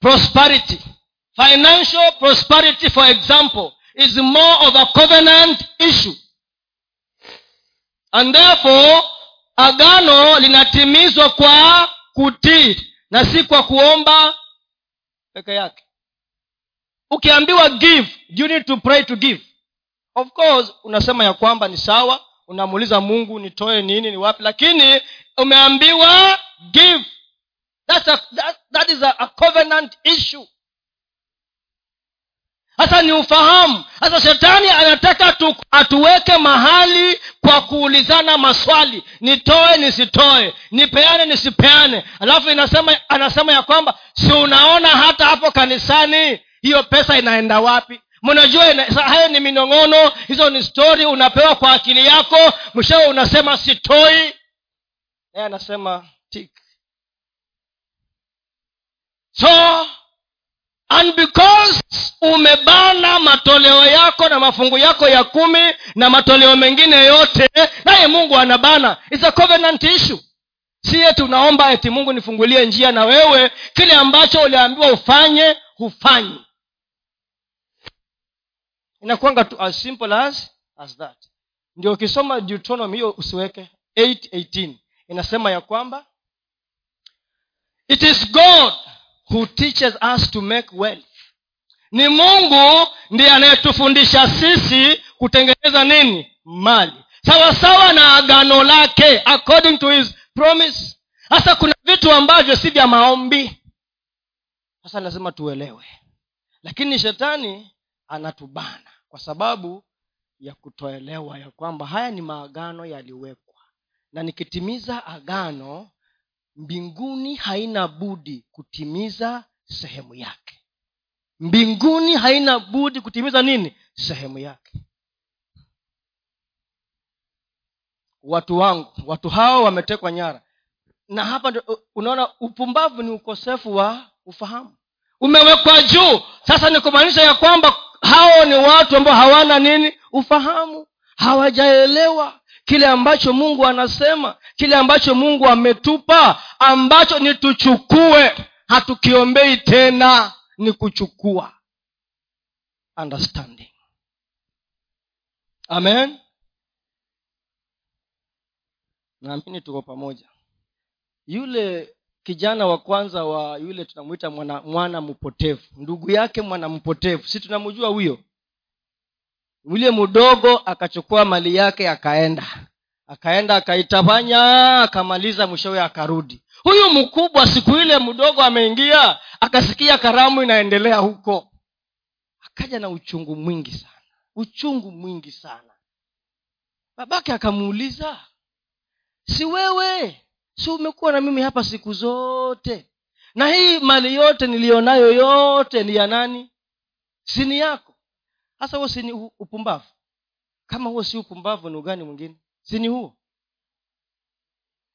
prosperity. Financial prosperity for example is more of a covenant issue. And therefore agano linatimizwa kwa kutii na si kwa kuomba peke yake. Ukiambiwa give you need to pray to give of course unasema ya kwamba ni sawa unamuuliza mungu nitoe nini ni wapi lakini umeambiwa give. That's a, that, that is a, a covenant issue. Sasa ni ufahamu. Sasa shetani anataka tu, atuweke mahali kwa kuulizana maswali. Nitoe nisitoe. Nipeane nisipeane. Alafu inasema anasema ya kwamba si unaona hata hapo kanisani hiyo pesa inaenda wapi mnajua hayo ni minong'ono hizo ni stori unapewa kwa akili yako mwishowe unasema sitoi. Naye anasema tik. So and because umebana matoleo yako na mafungu yako ya kumi na matoleo mengine yote naye mungu anabana. It's a covenant issue. Si eti unaomba eti mungu nifungulie njia na wewe kile ambacho uliambiwa ufanye hufanyi inakwanga tu as simple as as that. Ndio ukisoma deuteronomy hiyo usiweke 818 inasema ya kwamba it is god who teaches us to make wealth. Ni mungu ndiye anayetufundisha sisi kutengeneza nini? Mali. Sawasawa na agano lake according to his promise. Sasa kuna vitu ambavyo si vya maombi. Sasa lazima tuelewe. Lakini shetani anatubana kwa sababu ya kutoelewa ya kwamba haya ni maagano yaliwekwa. Na nikitimiza agano mbinguni haina budi kutimiza sehemu yake. Mbinguni haina budi kutimiza nini? Sehemu yake. Watu wangu watu hao wametekwa nyara. Na hapa unaona upumbavu ni ukosefu wa ufahamu. Umewekwa juu. Sasa ni kumaanisha ya kwamba hao ni watu ambao hawana nini? Ufahamu. Hawajaelewa kile ambacho mungu anasema kile ambacho mungu ametupa ambacho ni tuchukue. Hatukiombei tena ni kuchukua. Understanding. Amen. Naamini tuko pamoja. Yule kijana wa kwanza wa yule tunamwita mwana, mwana mpotevu. Ndugu yake mwana mpotevu. Si tunamjua huyo? Yule mdogo akachukua mali yake akaenda. Akaenda akaitafanya akamaliza mwishowe akarudi. Huyu mkubwa siku ile mdogo ameingia akasikia karamu inaendelea huko. Akaja na uchungu mwingi sana. Uchungu mwingi sana. Babake akamuuliza si wewe si umekuwa na mimi hapa siku zote. Na hii mali yote niliyonayo yote ni ya nani? Sini yako. Hasa huo sini upumbavu. Kama huo si upumbavu ni ugani mwingine? Sini huo?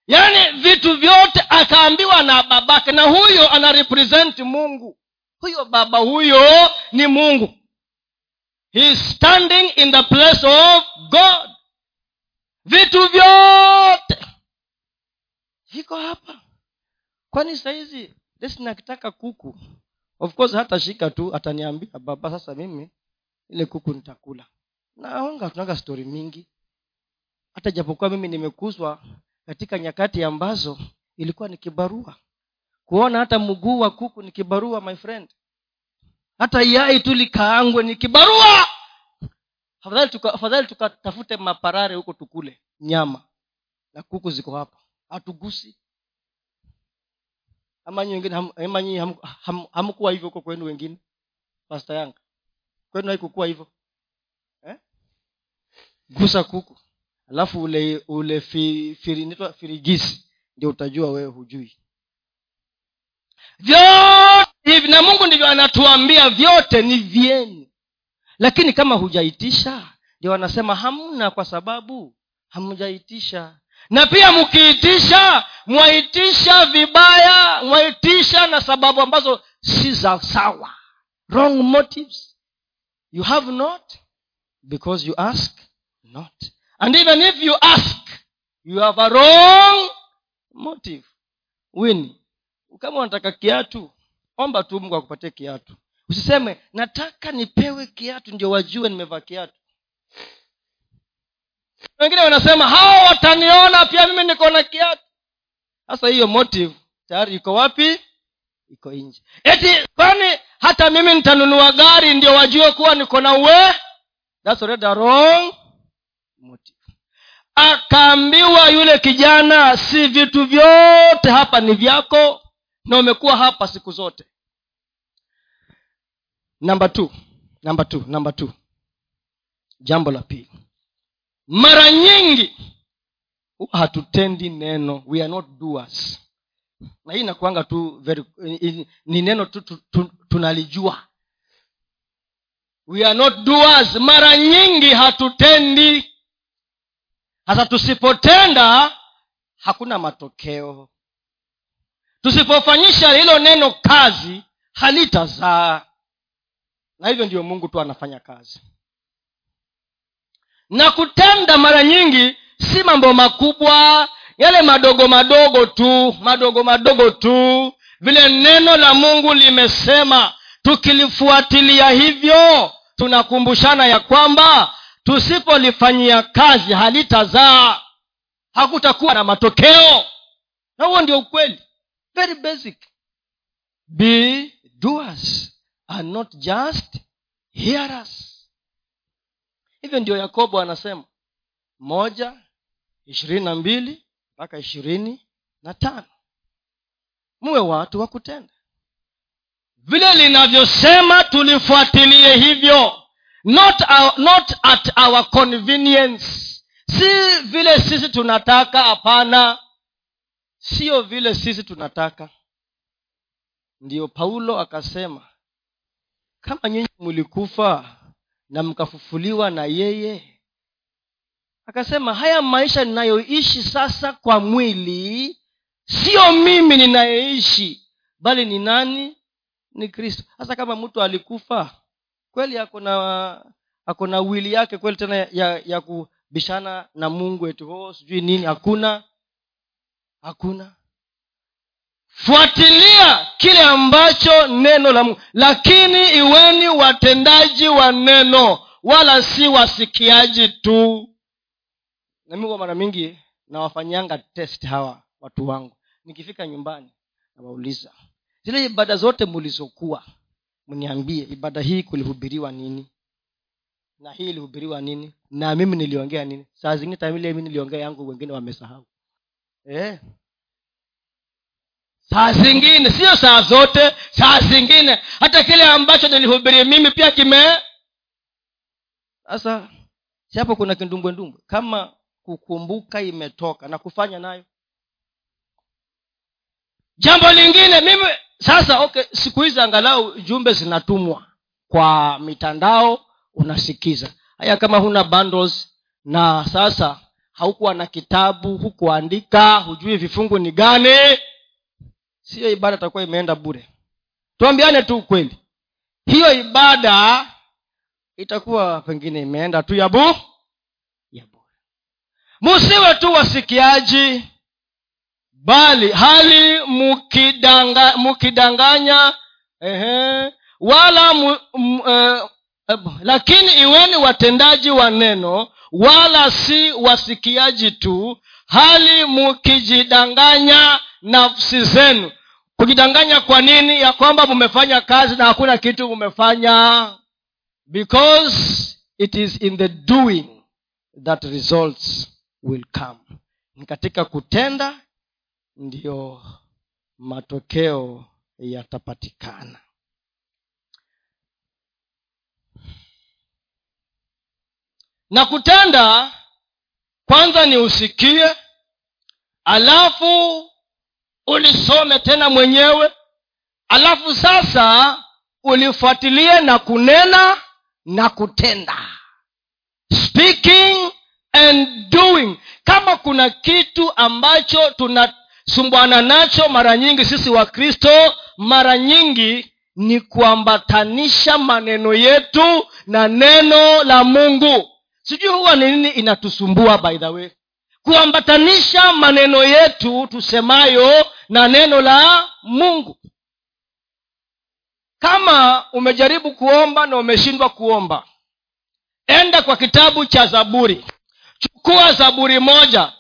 Yaani vitu vyote akaambiwa na babake na huyo anarepresenti mungu. Huyo baba huyo ni mungu. He standing in the place of god. Vitu vyote viko hapa. Kwani sahizi desini akitaka kuku? Of course hata tu ataniambia baba sasa mimi ile kuku nitakula. Naonga tunaga stori mingi. Hata japokuwa mimi nimekuzwa katika nyakati ambazo ilikuwa ni kibarua. Kuona hata mguu wa kuku ni kibarua my friend. Hata yai tu likaangwe ni kibarua. Afadhali tukatafute maparare huko tukule nyama. Na kuku ziko hapa hatugusi. Ama nyi wengine ama nyi ham, ham, hamkuwa hivyo huko kwenu wengine pasta yanga kwenu haikukuwa hivyo? Eh? gusa kuku. Alafu ule ule fi, firi, firigisi ndio utajua wewe hujui. Vyote hivi na mungu ndivyo anatuambia vyote ni vyenu. Lakini kama hujaitisha ndio anasema hamna kwa sababu hamjaitisha na pia mkiitisha mwaitisha vibaya mwaitisha na sababu ambazo si za sawa. Wrong motives. You have not because you ask not. And even if you ask you have a wrong motive. Wini kama unataka kiatu omba tu mungu akupatie kiatu. Usiseme nataka nipewe kiatu ndio wajue nimevaa kiatu wengine wanasema hao wataniona pia mimi niko na kiatu. Sasa hiyo motive tayari iko wapi? Iko nje. Eti kwani hata mimi nitanunua gari ndio wajue kuwa niko na uwe? That's already wrong motive. Akaambiwa yule kijana si vitu vyote hapa ni vyako na umekuwa hapa siku zote. Namba t namba namba jambo la pili mara nyingi huwa hatutendi neno. We are not doers. Na hii inakuanga tu very, ni neno tu, tu, tu tunalijua. We are not doers. Mara nyingi hatutendi. Hasa tusipotenda hakuna matokeo. Tusipofanyisha hilo neno kazi halitazaa. Na hivyo ndio mungu tu anafanya kazi na kutenda mara nyingi si mambo makubwa yale madogo madogo tu madogo madogo tu. Vile neno la mungu limesema tukilifuatilia hivyo tunakumbushana ya kwamba tusipolifanyia kazi halitazaa hakutakuwa na matokeo. Na huo ndio ukweli. Very basic. Be doers and not just hearers hivyo ndio yakobo anasema. Moja ishirini na mbili mpaka ishirini na tano. Muwe watu wa kutenda. Vile linavyosema tulifuatilie hivyo. Not, our, not at our convenience. Si vile sisi tunataka hapana. Sio vile sisi tunataka. Ndiyo paulo akasema kama nyinyi mlikufa na mkafufuliwa na yeye. Akasema haya maisha ninayoishi sasa kwa mwili sio mimi ninayeishi bali ni nani? Ni kristo. Hasa kama mtu alikufa kweli ako na wili yake kweli tena ya, ya kubishana na mungu eti oh, sijui nini hakuna hakuna fuatilia kile ambacho neno la mungu. Lakini iweni watendaji wa neno wala si wasikiaji tu. Nami kwa mara mingi nawafanyanga test hawa watu wangu. Nikifika nyumbani nawauliza zile ibada zote mulizokuwa mniambie ibada hii kulihubiriwa nini? Na hii ilihubiriwa nini? Na mimi niliongea nini? Saa zingine tamile mi niliongea yangu wengine wamesahau. Eh? Saa zingine sio saa zote saa zingine. Hata kile ambacho nilihubiri mimi pia kime sasa siapo kuna kindumbwendumbwe kama kukumbuka imetoka na kufanya nayo. Jambo lingine mimi sasa okay siku hizi angalau jumbe zinatumwa kwa mitandao unasikiza. Haya kama huna bundles na sasa haukuwa na kitabu hukuandika hujui vifungu ni gani siyo ibada itakuwa imeenda bure. Tuambiane tu ukweli. Hiyo ibada itakuwa pengine imeenda tu ya bu ya musiwe tu wasikiaji bali hali mukidanga, mukidanganya ehe, wala mu, m, e, lakini iweni watendaji wa neno wala si wasikiaji tu hali mukijidanganya nafsi zenu kujidanganya kwa nini ya kwamba mumefanya kazi na hakuna kitu mumefanya? Because it is in the doing that results will come. Ni katika kutenda ndiyo matokeo yatapatikana. Na kutenda kwanza ni usikie alafu ulisome tena mwenyewe alafu sasa ulifuatilie na kunena na kutenda. Speaking and doing. Kama kuna kitu ambacho tunasumbwana nacho mara nyingi sisi wakristo mara nyingi ni kuambatanisha maneno yetu na neno la mungu. Sijui huwa ni nini inatusumbua by the way kuambatanisha maneno yetu tusemayo na neno la mungu. Kama umejaribu kuomba na umeshindwa kuomba enda kwa kitabu cha zaburi. Chukua zaburi moja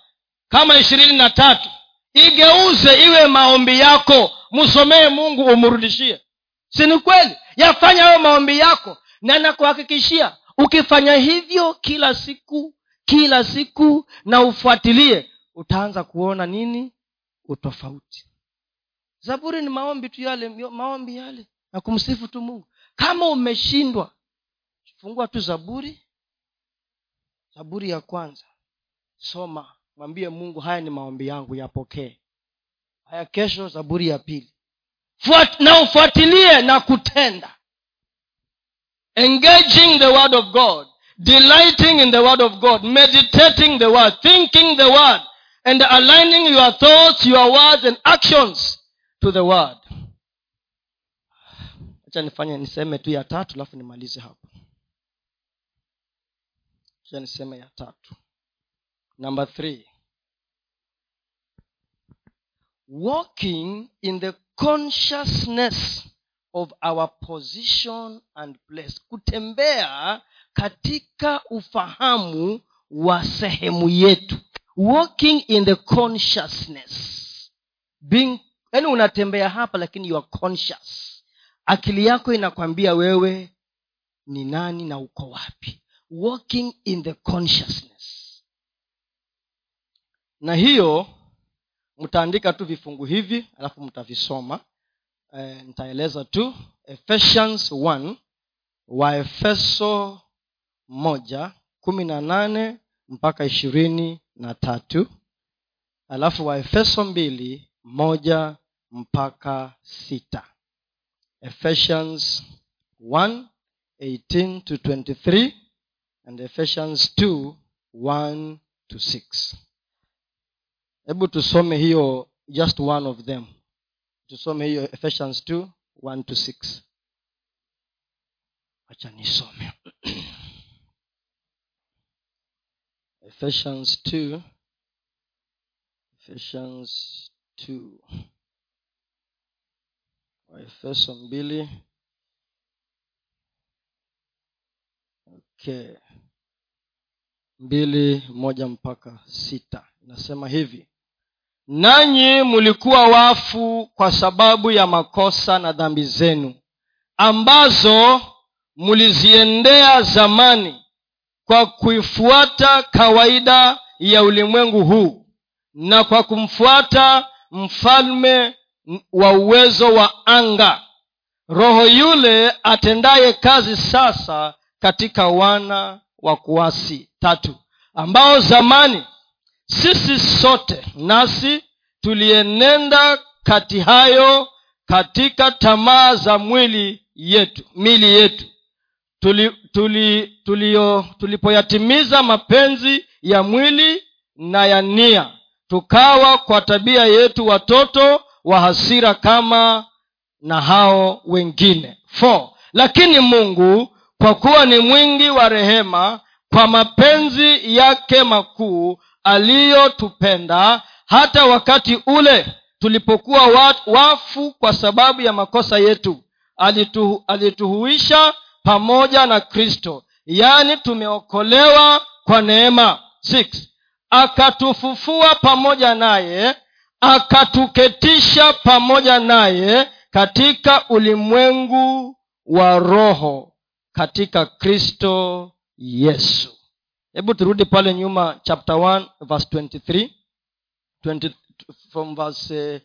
kama ishirini na tatu. Igeuze iwe maombi yako. Msomee mungu umrudishie si ni kweli? Yafanya hayo maombi yako na nakuhakikishia ukifanya hivyo kila siku kila siku na ufuatilie utaanza kuona nini utofauti. Zaburi ni maombi tu yale maombi yale. Na kumsifu tu mungu. Kama umeshindwa fungua tu zaburi. Zaburi ya kwanza. Soma mwambie mungu haya ni maombi yangu yapokee. Haya kesho zaburi ya pili. Fuat, na ufuatilie na kutenda. Engaging the word of god delighting in the word of god meditating the word thinking the word and aligning your thoughts your words and actions to the word. Acha nifanye niseme tu ya tatu alafu nimalize hapo. Acha niseme ya tatu. Number three. Walking in the consciousness of our position and place. Kutembea katika ufahamu wa sehemu yetu. Walking in the consciousness. Being yaani unatembea hapa lakini you are conscious. Akili yako inakwambia wewe ni nani na uko wapi. Walking in the consciousness. Na hiyo mtaandika tu vifungu hivi alafu mtavisoma. E, nitaeleza tu. Ephesians 1 waefeso moja kumi na nane mpaka ishirini na tatu. Alafu waefeso mbili moja mpaka sita. Ephesians 1 18 to 23 and ephesians 2 1 to 6 hebu tusome hiyo just one of them. Tusome hiyo ephesians 2 1 to 6 acha nisome *clears throat* ephesians 2 ephesians 2 waefeso mbili. Okay. Mbili moja mpaka sita. Inasema hivi. Nanyi mlikuwa wafu kwa sababu ya makosa na dhambi zenu ambazo mliziendea zamani kwa kuifuata kawaida ya ulimwengu huu na kwa kumfuata mfalme wa uwezo wa anga. Roho yule atendaye kazi sasa katika wana wa kuasi tatu ambao zamani sisi sote nasi tulienenda kati hayo katika tamaa za mwili yetu mili yetu tuli, tuli, tulio, tulipoyatimiza mapenzi ya mwili na ya nia tukawa kwa tabia yetu watoto wa hasira kama na hao wengine Four. lakini mungu kwa kuwa ni mwingi wa rehema kwa mapenzi yake makuu aliyotupenda hata wakati ule tulipokuwa wafu kwa sababu ya makosa yetu alitu, alituhuisha pamoja na kristo. Yaani tumeokolewa kwa neema. Six. akatufufua pamoja naye akatuketisha pamoja naye katika ulimwengu wa roho katika kristo yesu. Hebu turudi pale nyuma chapter 1 verse 23 20, from verse uh,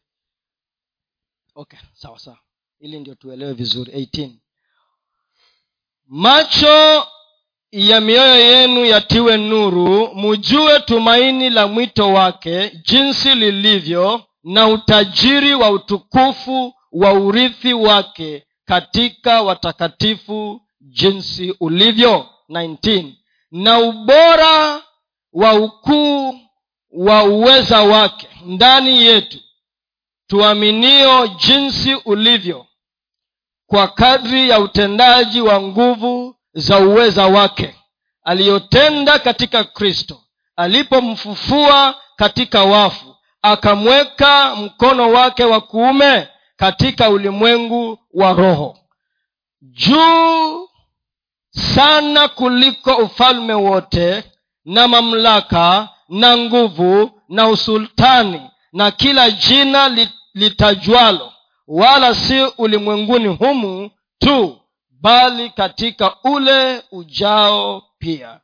okay sawa sawa. Ili ndio tuelewe vizuri. 18 macho ya mioyo yenu yatiwe nuru mujue tumaini la mwito wake jinsi lilivyo na utajiri wa utukufu wa urithi wake katika watakatifu jinsi ulivyo. 19 na ubora wa ukuu wa uweza wake. Ndani yetu tuaminio jinsi ulivyo kwa kadri ya utendaji wa nguvu za uweza wake aliyotenda katika kristo alipomfufua katika wafu akamweka mkono wake wa kuume katika ulimwengu wa roho. Juu sana kuliko ufalme wote na mamlaka na nguvu na usultani na kila jina litajwalo wala si ulimwenguni humu tu bali katika ule ujao pia.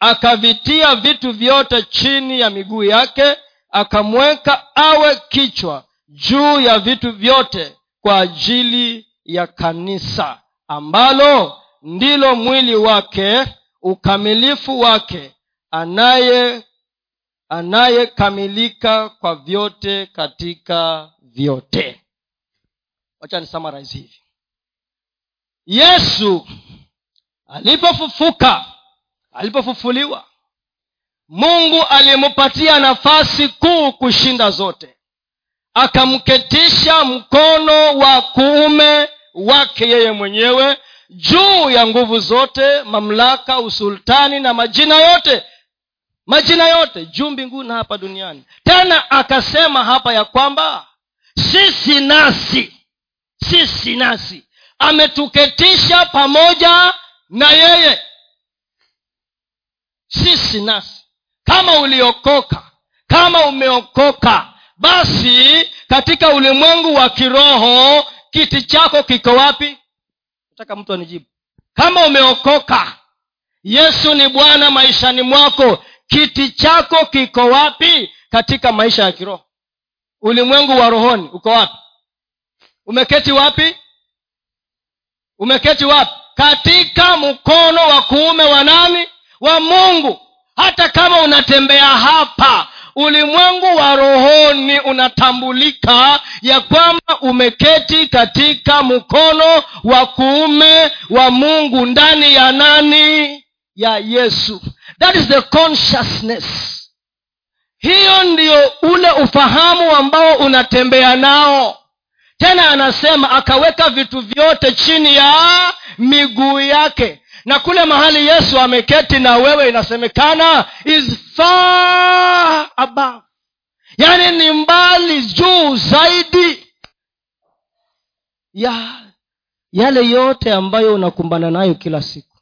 Akavitia vitu vyote chini ya miguu yake akamweka awe kichwa juu ya vitu vyote kwa ajili ya kanisa ambalo ndilo mwili wake ukamilifu wake anaye anayekamilika kwa vyote katika vyote wacha ni hivi. Yesu alipofufuka alipofufuliwa mungu alimpatia nafasi kuu kushinda zote. Akamketisha mkono wa kuume wake yeye mwenyewe juu ya nguvu zote mamlaka usultani na majina yote. Majina yote juu mbinguni na hapa duniani. Tena akasema hapa ya kwamba sisi nasi sisi nasi. Ametuketisha pamoja na yeye. Sisi nasi. Kama uliokoka kama umeokoka basi katika ulimwengu wa kiroho kiti chako kiko wapi? Nataka mtu anijibu. Kama umeokoka yesu ni bwana maishani mwako. Kiti chako kiko wapi katika maisha ya kiroho? Ulimwengu wa rohoni uko wapi umeketi wapi? Umeketi wapi? Katika mkono wa kuume wa nani? Wa mungu. Hata kama unatembea hapa ulimwengu wa rohoni unatambulika ya kwamba umeketi katika mkono wa kuume wa mungu ndani ya nani? Ya yesu. That is the consciousness. Hiyo ndio ule ufahamu ambao unatembea nao tena anasema akaweka vitu vyote chini ya miguu yake. Na kule mahali yesu ameketi na wewe inasemekana is far above. Yaani ni mbali juu zaidi ya yale yote ambayo unakumbana nayo kila siku.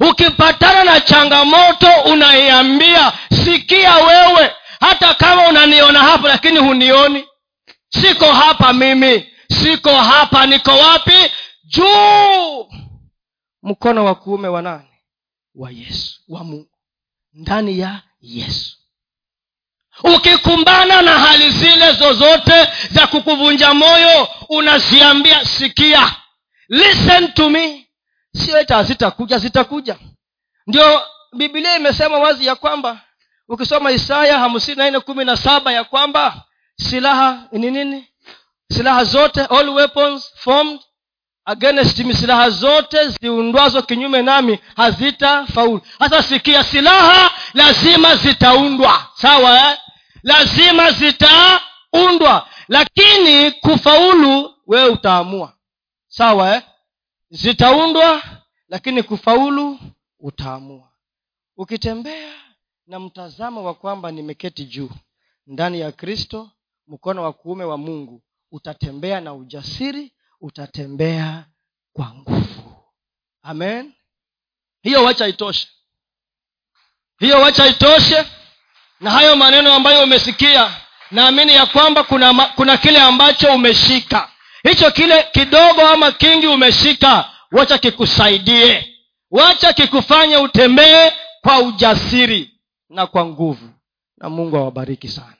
Ukipatana na changamoto unaiambia sikia wewe hata kama unaniona hapa lakini hunioni siko hapa mimi. Siko hapa. Niko wapi? Juu. Mkono wa kuume wa nani? Wa yesu. Wa mungu. Ndani ya yesu. Ukikumbana na hali zile zozote za kukuvunja moyo unaziambia sikia. Listen to me. Sio ita zitakuja zitakuja ndio bibilia imesema wazi ya kwamba ukisoma isaya hamsini na nne kumi na saba ya kwamba silaha ni nini? Silaha zote all weapons formed against me. Silaha zote ziundwazo kinyume nami hazitafaulu. Hasa sikia silaha lazima zitaundwa. Sawa eh? lazima zitaundwa. Lakini kufaulu wewe utaamua. Sawa eh? zitaundwa lakini kufaulu utaamua. Ukitembea na mtazamo wa kwamba nimeketi juu ndani ya kristo mkono wa kuume wa mungu utatembea na ujasiri utatembea kwa nguvu. Amen. Hiyo wacha itoshe. Hiyo wacha itoshe. Na hayo maneno ambayo umesikia naamini ya kwamba kuna kuna kile ambacho umeshika. Hicho kile kidogo ama kingi umeshika wacha kikusaidie. Wacha kikufanye utembee kwa ujasiri na kwa nguvu. Na mungu awabariki sana